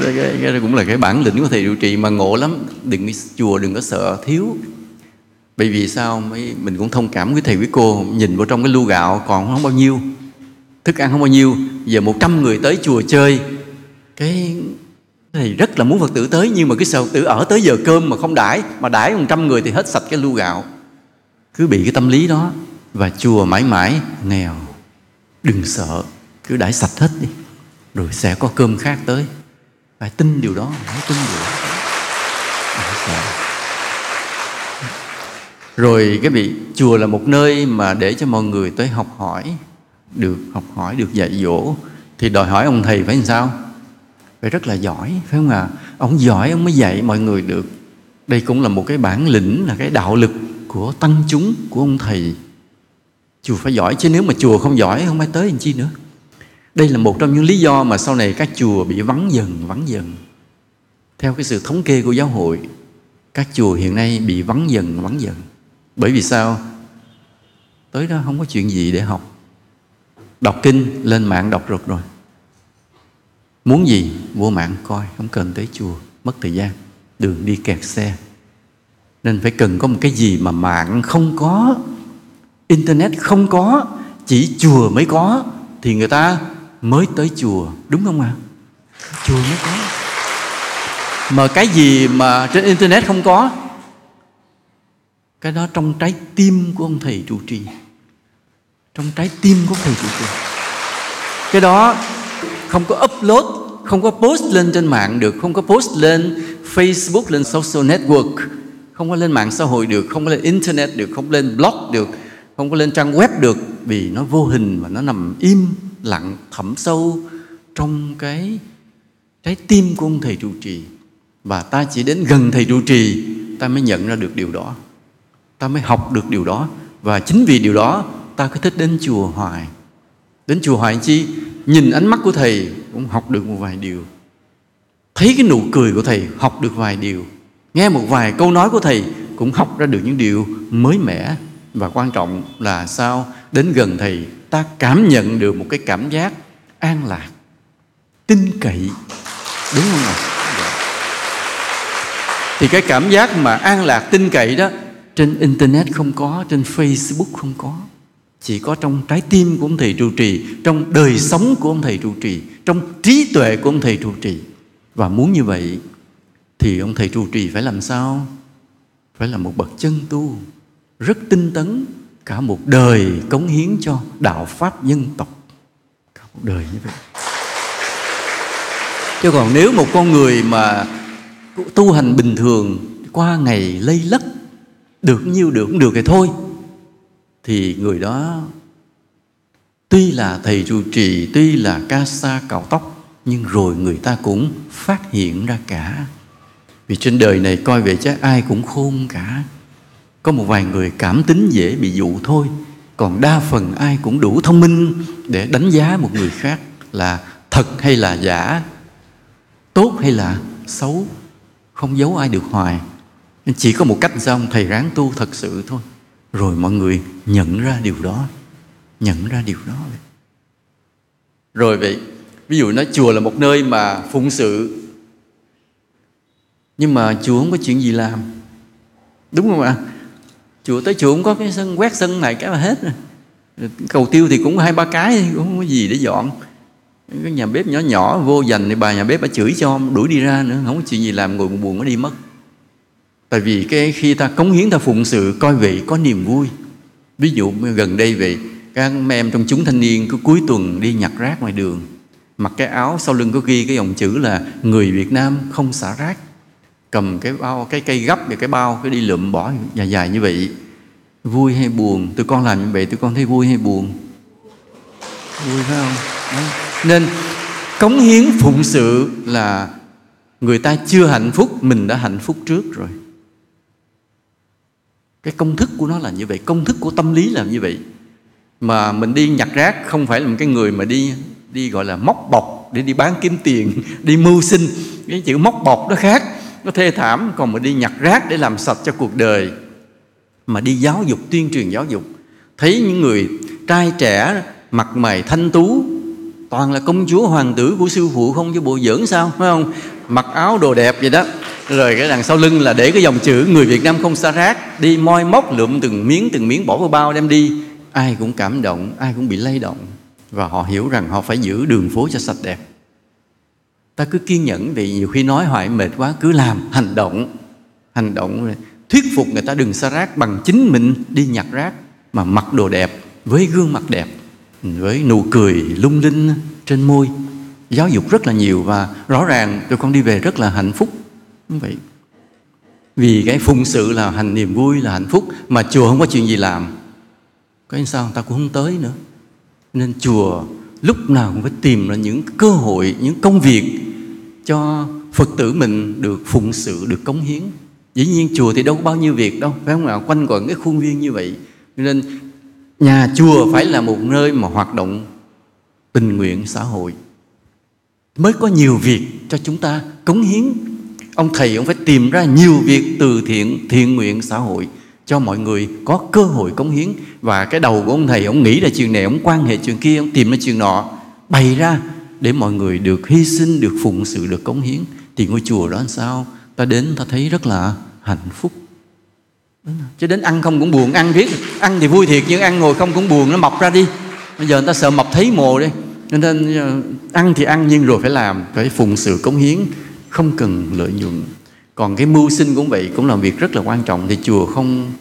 cái, cái, cái, cũng là cái bản lĩnh của thầy điều trị mà ngộ lắm. Đừng chùa đừng có sợ thiếu. Bởi vì sao? Mấy mình cũng thông cảm với thầy với cô. Nhìn vào trong cái lu gạo còn không bao nhiêu. Thức ăn không bao nhiêu. Giờ một trăm người tới chùa chơi. Cái thầy rất là muốn phật tử tới, nhưng mà cái sao phật tử ở tới giờ cơm mà không đãi, mà đãi một trăm người thì hết sạch cái lu gạo. Cứ bị cái tâm lý đó, và chùa mãi mãi nghèo, đừng sợ, cứ đãi sạch hết đi, rồi sẽ có cơm khác tới. Phải tin điều đó, phải tin điều đó. Rồi cái vị, chùa là một nơi mà để cho mọi người tới học hỏi, được học hỏi, được dạy dỗ. Thì đòi hỏi ông thầy phải làm sao? Phải rất là giỏi, phải không ạ? À? ông giỏi, ông mới dạy mọi người được. Đây cũng là một cái bản lĩnh, là cái đạo lực của tăng chúng, của ông thầy. Chùa phải giỏi chứ nếu mà chùa không giỏi, không ai tới làm chi nữa. Đây là một trong những lý do mà sau này các chùa bị vắng dần vắng dần. Theo cái sự thống kê của giáo hội, các chùa hiện nay bị vắng dần vắng dần. Bởi vì sao? Tới đó không có chuyện gì để học. Đọc kinh, lên mạng đọc được rồi muốn gì vô mạng coi không cần tới chùa mất thời gian đường đi kẹt xe. Nên phải cần có một cái gì mà mạng không có internet không có chỉ chùa mới có thì người ta mới tới chùa đúng không ạ? À? chùa mới có. Mà cái gì mà trên internet không có cái đó trong trái tim của ông thầy trụ trì. Trong trái tim của thầy trụ trì. Cái đó không có upload không có post lên trên mạng được, không có post lên facebook, lên social network. Không có lên mạng xã hội được, không có lên internet được, không lên blog được, không có lên trang web được, vì nó vô hình và nó nằm im lặng, thẳm sâu trong cái, trái tim của ông thầy trụ trì. Và ta chỉ đến gần thầy trụ trì, ta mới nhận ra được điều đó. Ta mới học được điều đó. Và chính vì điều đó, ta cứ thích đến chùa hoài đến chùa hoài chi, nhìn ánh mắt của thầy cũng học được một vài điều. Thấy cái nụ cười của thầy học được vài điều. Nghe một vài câu nói của thầy cũng học ra được những điều mới mẻ. Và quan trọng là sao? Đến gần thầy, ta cảm nhận được một cái cảm giác an lạc, tin cậy. Đúng không ạ? Dạ. Thì cái cảm giác mà an lạc, tin cậy đó, trên internet không có, trên facebook không có chỉ có trong trái tim của ông thầy trụ trì, trong đời sống của ông thầy trụ trì, trong trí tuệ của ông thầy trụ trì. Và muốn như vậy thì ông thầy trụ trì phải làm sao? Phải là một bậc chân tu, rất tinh tấn, cả một đời cống hiến cho đạo pháp dân tộc. Cả một đời như vậy. Chứ còn nếu một con người mà tu hành bình thường, qua ngày lây lất, được nhiêu được cũng được thì thôi thì người đó tuy là thầy trụ trì, tuy là ca sa cạo tóc, nhưng rồi người ta cũng phát hiện ra cả. Vì trên đời này coi vậy chắc ai cũng khôn cả. Có một vài người cảm tính dễ bị dụ thôi, còn đa phần ai cũng đủ thông minh để đánh giá một người khác là thật hay là giả, tốt hay là xấu, không giấu ai được hoài. Chỉ có một cách sao thầy ráng tu thật sự thôi rồi mọi người nhận ra điều đó, nhận ra điều đó rồi vậy, ví dụ nói chùa là một nơi mà phụng sự, nhưng mà chùa không có chuyện gì làm. Đúng không ạ? Chùa tới chùa không có cái sân, quét sân này cái mà hết rồi. Cầu tiêu thì cũng hai ba cái cũng không có gì để dọn. Cái nhà bếp nhỏ nhỏ, vô dành thì bà nhà bếp bà chửi cho đuổi đi ra nữa, không có chuyện gì làm, ngồi buồn buồn nó đi mất tại vì cái khi ta cống hiến ta phụng sự coi vậy có niềm vui. Ví dụ gần đây vậy các em trong chúng thanh niên cứ cuối tuần đi nhặt rác ngoài đường. Mặc cái áo sau lưng có ghi cái dòng chữ là người Việt Nam không xả rác cầm cái bao cái cây gấp và cái bao cái đi lượm bỏ dài dài như vậy. Vui hay buồn? Tụi con làm như vậy tụi con thấy vui hay buồn? Vui phải không? Đó. nên cống hiến phụng sự là người ta chưa hạnh phúc mình đã hạnh phúc trước rồi cái công thức của nó là như vậy, công thức của tâm lý là như vậy. Mà mình đi nhặt rác không phải là một cái người mà đi đi gọi là móc bọc để đi bán kiếm tiền, *laughs* đi mưu sinh. Cái chữ móc bọc đó khác, nó thê thảm. Còn mà đi nhặt rác để làm sạch cho cuộc đời. Mà đi giáo dục, tuyên truyền giáo dục. Thấy những người trai trẻ, mặt mày thanh tú, toàn là công chúa, hoàng tử của sư phụ không chứ bộ dưỡng sao, phải không? Mặc áo đồ đẹp vậy đó rồi cái đằng sau lưng là để cái dòng chữ người Việt Nam không xa rác, đi moi móc lượm từng miếng từng miếng bỏ vào bao đem đi. Ai cũng cảm động, ai cũng bị lay động. Và họ hiểu rằng họ phải giữ đường phố cho sạch đẹp. Ta cứ kiên nhẫn vì nhiều khi nói hoài mệt quá, cứ làm hành động. Hành động thuyết phục người ta đừng xa rác bằng chính mình đi nhặt rác, mà mặc đồ đẹp, với gương mặt đẹp, với nụ cười lung linh trên môi. Giáo dục rất là nhiều và rõ ràng tụi con đi về rất là hạnh phúc như vậy vì cái phụng sự là hành niềm vui, là hạnh phúc, mà chùa không có chuyện gì làm. Cái sao? Ta cũng không tới nữa. Nên chùa lúc nào cũng phải tìm ra những cơ hội, những công việc cho phật tử mình được phụng sự, được cống hiến. Dĩ nhiên chùa thì đâu có bao nhiêu việc đâu, phải không nào quanh quẩn cái khuôn viên như vậy. Nên nhà chùa phải là một nơi mà hoạt động tình nguyện xã hội. Mới có nhiều việc cho chúng ta cống hiến ông thầy ông phải tìm ra nhiều việc từ thiện thiện nguyện xã hội cho mọi người, có cơ hội cống hiến. Và cái đầu của ông thầy, ông nghĩ ra chuyện này, ông quan hệ chuyện kia, ông tìm ra chuyện nọ, bày ra để mọi người được hy sinh, được phụng sự, được cống hiến. Thì ngôi chùa đó làm sao? Ta đến, ta thấy rất là hạnh phúc. Chứ đến ăn không cũng buồn, ăn biết ăn thì vui thiệt, nhưng ăn ngồi không cũng buồn, nó mọc ra đi. Bây giờ người ta sợ mập thấy mồ đi. Nên ờ, ăn thì ăn, nhưng rồi phải làm, phải phụng sự cống hiến không cần lợi nhuận. Còn cái mưu sinh cũng vậy, cũng là việc rất là quan trọng thì chùa không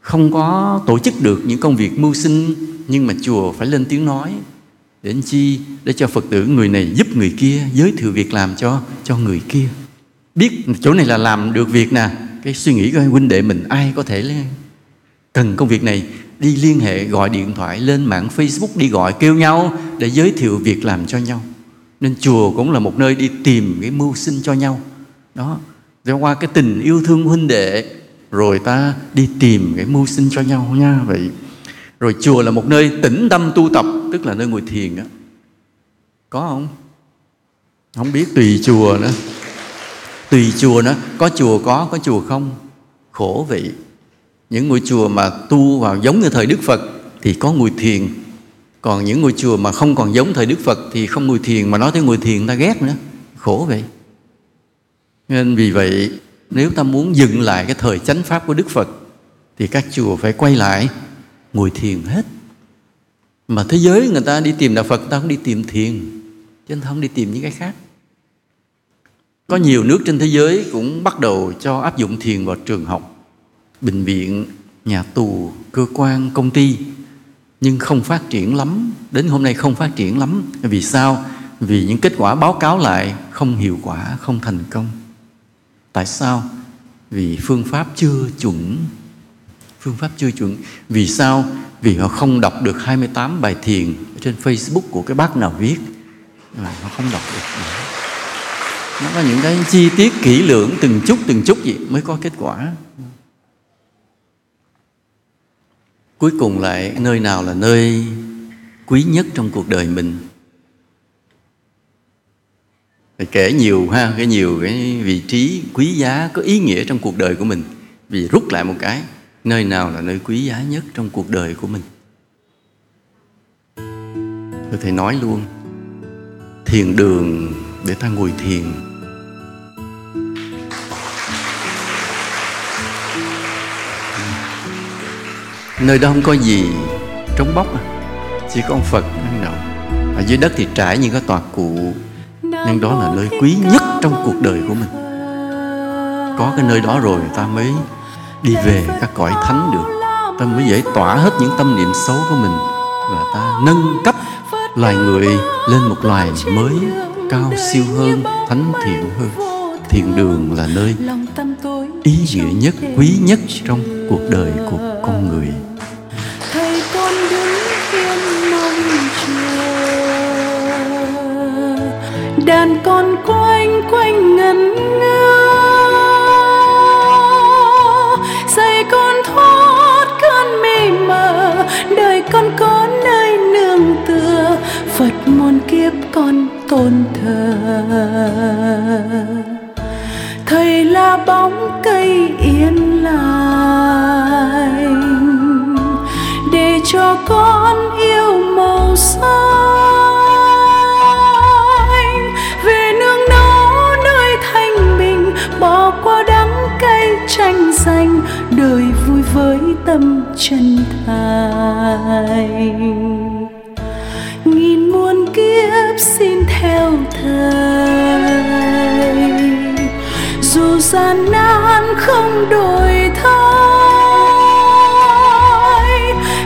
không có tổ chức được những công việc mưu sinh, nhưng mà chùa phải lên tiếng nói để anh chi? Để cho phật tử người này giúp người kia giới thiệu việc làm cho cho người kia. Biết chỗ này là làm được việc nè, cái suy nghĩ của huynh đệ mình ai có thể cần công việc này, đi liên hệ, gọi điện thoại lên mạng Facebook, đi gọi kêu nhau để giới thiệu việc làm cho nhau nên chùa cũng là một nơi đi tìm cái mưu sinh cho nhau. Đó Do qua cái tình yêu thương huynh đệ, rồi ta đi tìm cái mưu sinh cho nhau nha, vậy. Rồi chùa là một nơi tĩnh tâm tu tập, tức là nơi ngồi thiền á. Có không? Không biết, tùy chùa nữa. Tùy chùa nữa. Có chùa có có chùa không? Khổ vậy. Những ngôi chùa mà tu vào giống như thời đức phật thì có ngồi thiền còn những ngôi chùa mà không còn giống thời đức phật thì không ngồi thiền mà nói tới ngồi thiền ta ghét nữa. Khổ vậy. Nên vì vậy, nếu ta muốn dừng lại cái thời chánh pháp của đức phật, thì các chùa phải quay lại ngồi thiền hết. Mà thế giới người ta đi tìm đạo phật ta không đi tìm thiền, chứ người ta không đi tìm những cái khác. Có nhiều nước trên thế giới cũng bắt đầu cho áp dụng thiền vào trường học, bệnh viện, nhà tù, cơ quan, công ty nhưng không phát triển lắm. Đến hôm nay không phát triển lắm. Vì sao? Vì những kết quả báo cáo lại không hiệu quả, không thành công. Tại sao? Vì phương pháp chưa chuẩn. Phương pháp chưa chuẩn. Vì sao? Vì họ không đọc được 28 bài thiền trên Facebook của cái bác nào viết. Mà họ không đọc được nó có những cái chi tiết kỹ lưỡng, từng chút từng chút gì mới có kết quả. Cuối cùng lại, nơi nào là nơi quý nhất trong cuộc đời mình? Phải kể nhiều ha cái nhiều cái vị trí quý giá có ý nghĩa trong cuộc đời của mình. Vì rút lại một cái, nơi nào là nơi quý giá nhất trong cuộc đời của mình? Tôi thầy nói luôn, thiền đường để ta ngồi thiền. Nơi đó không có gì trống bóc à. Chỉ có ông phật năng động ở dưới đất thì trải như cái tòa cụ. Nhưng đó là nơi quý nhất trong cuộc đời của mình. Có cái nơi đó rồi ta mới đi về các cõi thánh được. Ta mới giải tỏa hết những tâm niệm xấu của mình. Và ta nâng cấp loài người lên một loài mới, cao siêu hơn, thánh thiện hơn thiền đường là nơi ý nghĩa nhất quý nhất trong cuộc đời của con người. Thầy con đứng yên mong chờ. Đàn con quanh quanh ngẩn ngơ. Dạy con thoát cơn mê mờ. Đời con có nơi nương tựa. Phật muôn kiếp con tôn thờ thầy là bóng cây yên lành để cho con yêu màu xanh. Về nương náu nơi thanh bình, bỏ qua đắng cay tranh giành, đời vui với tâm chân thành. Nghìn muôn kiếp xin theo thầy gian nan không đổi thay.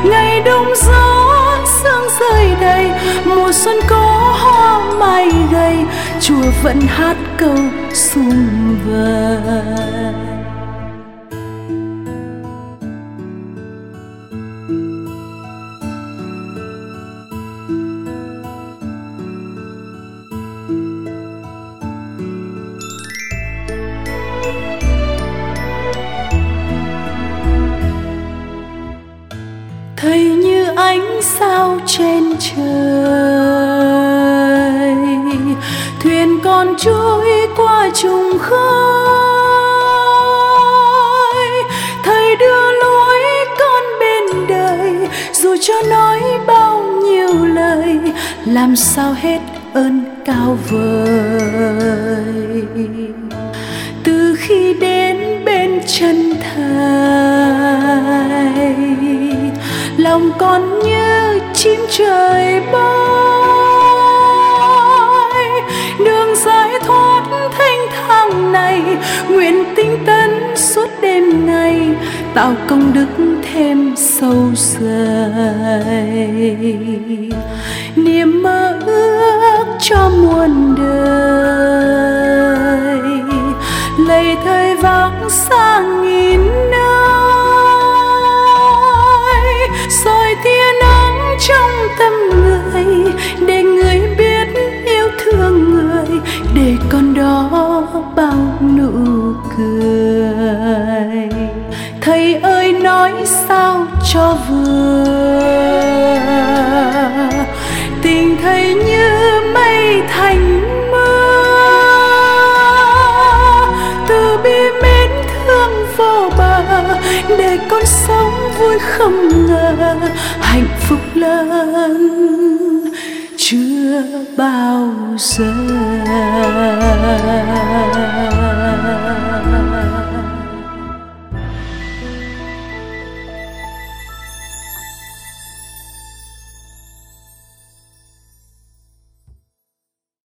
Ngày đông gió, sương rơi đầy, mùa xuân có hoa mai gầy. Chùa vẫn hát câu sung vầy. Tạo công đức thêm sâu dày niềm mơ ước cho muôn đời cho vừa. Tình thầy như mây thành mưa, từ bi mến thương vô bờ, để con sống vui không ngờ, hạnh phúc lớn chưa bao giờ.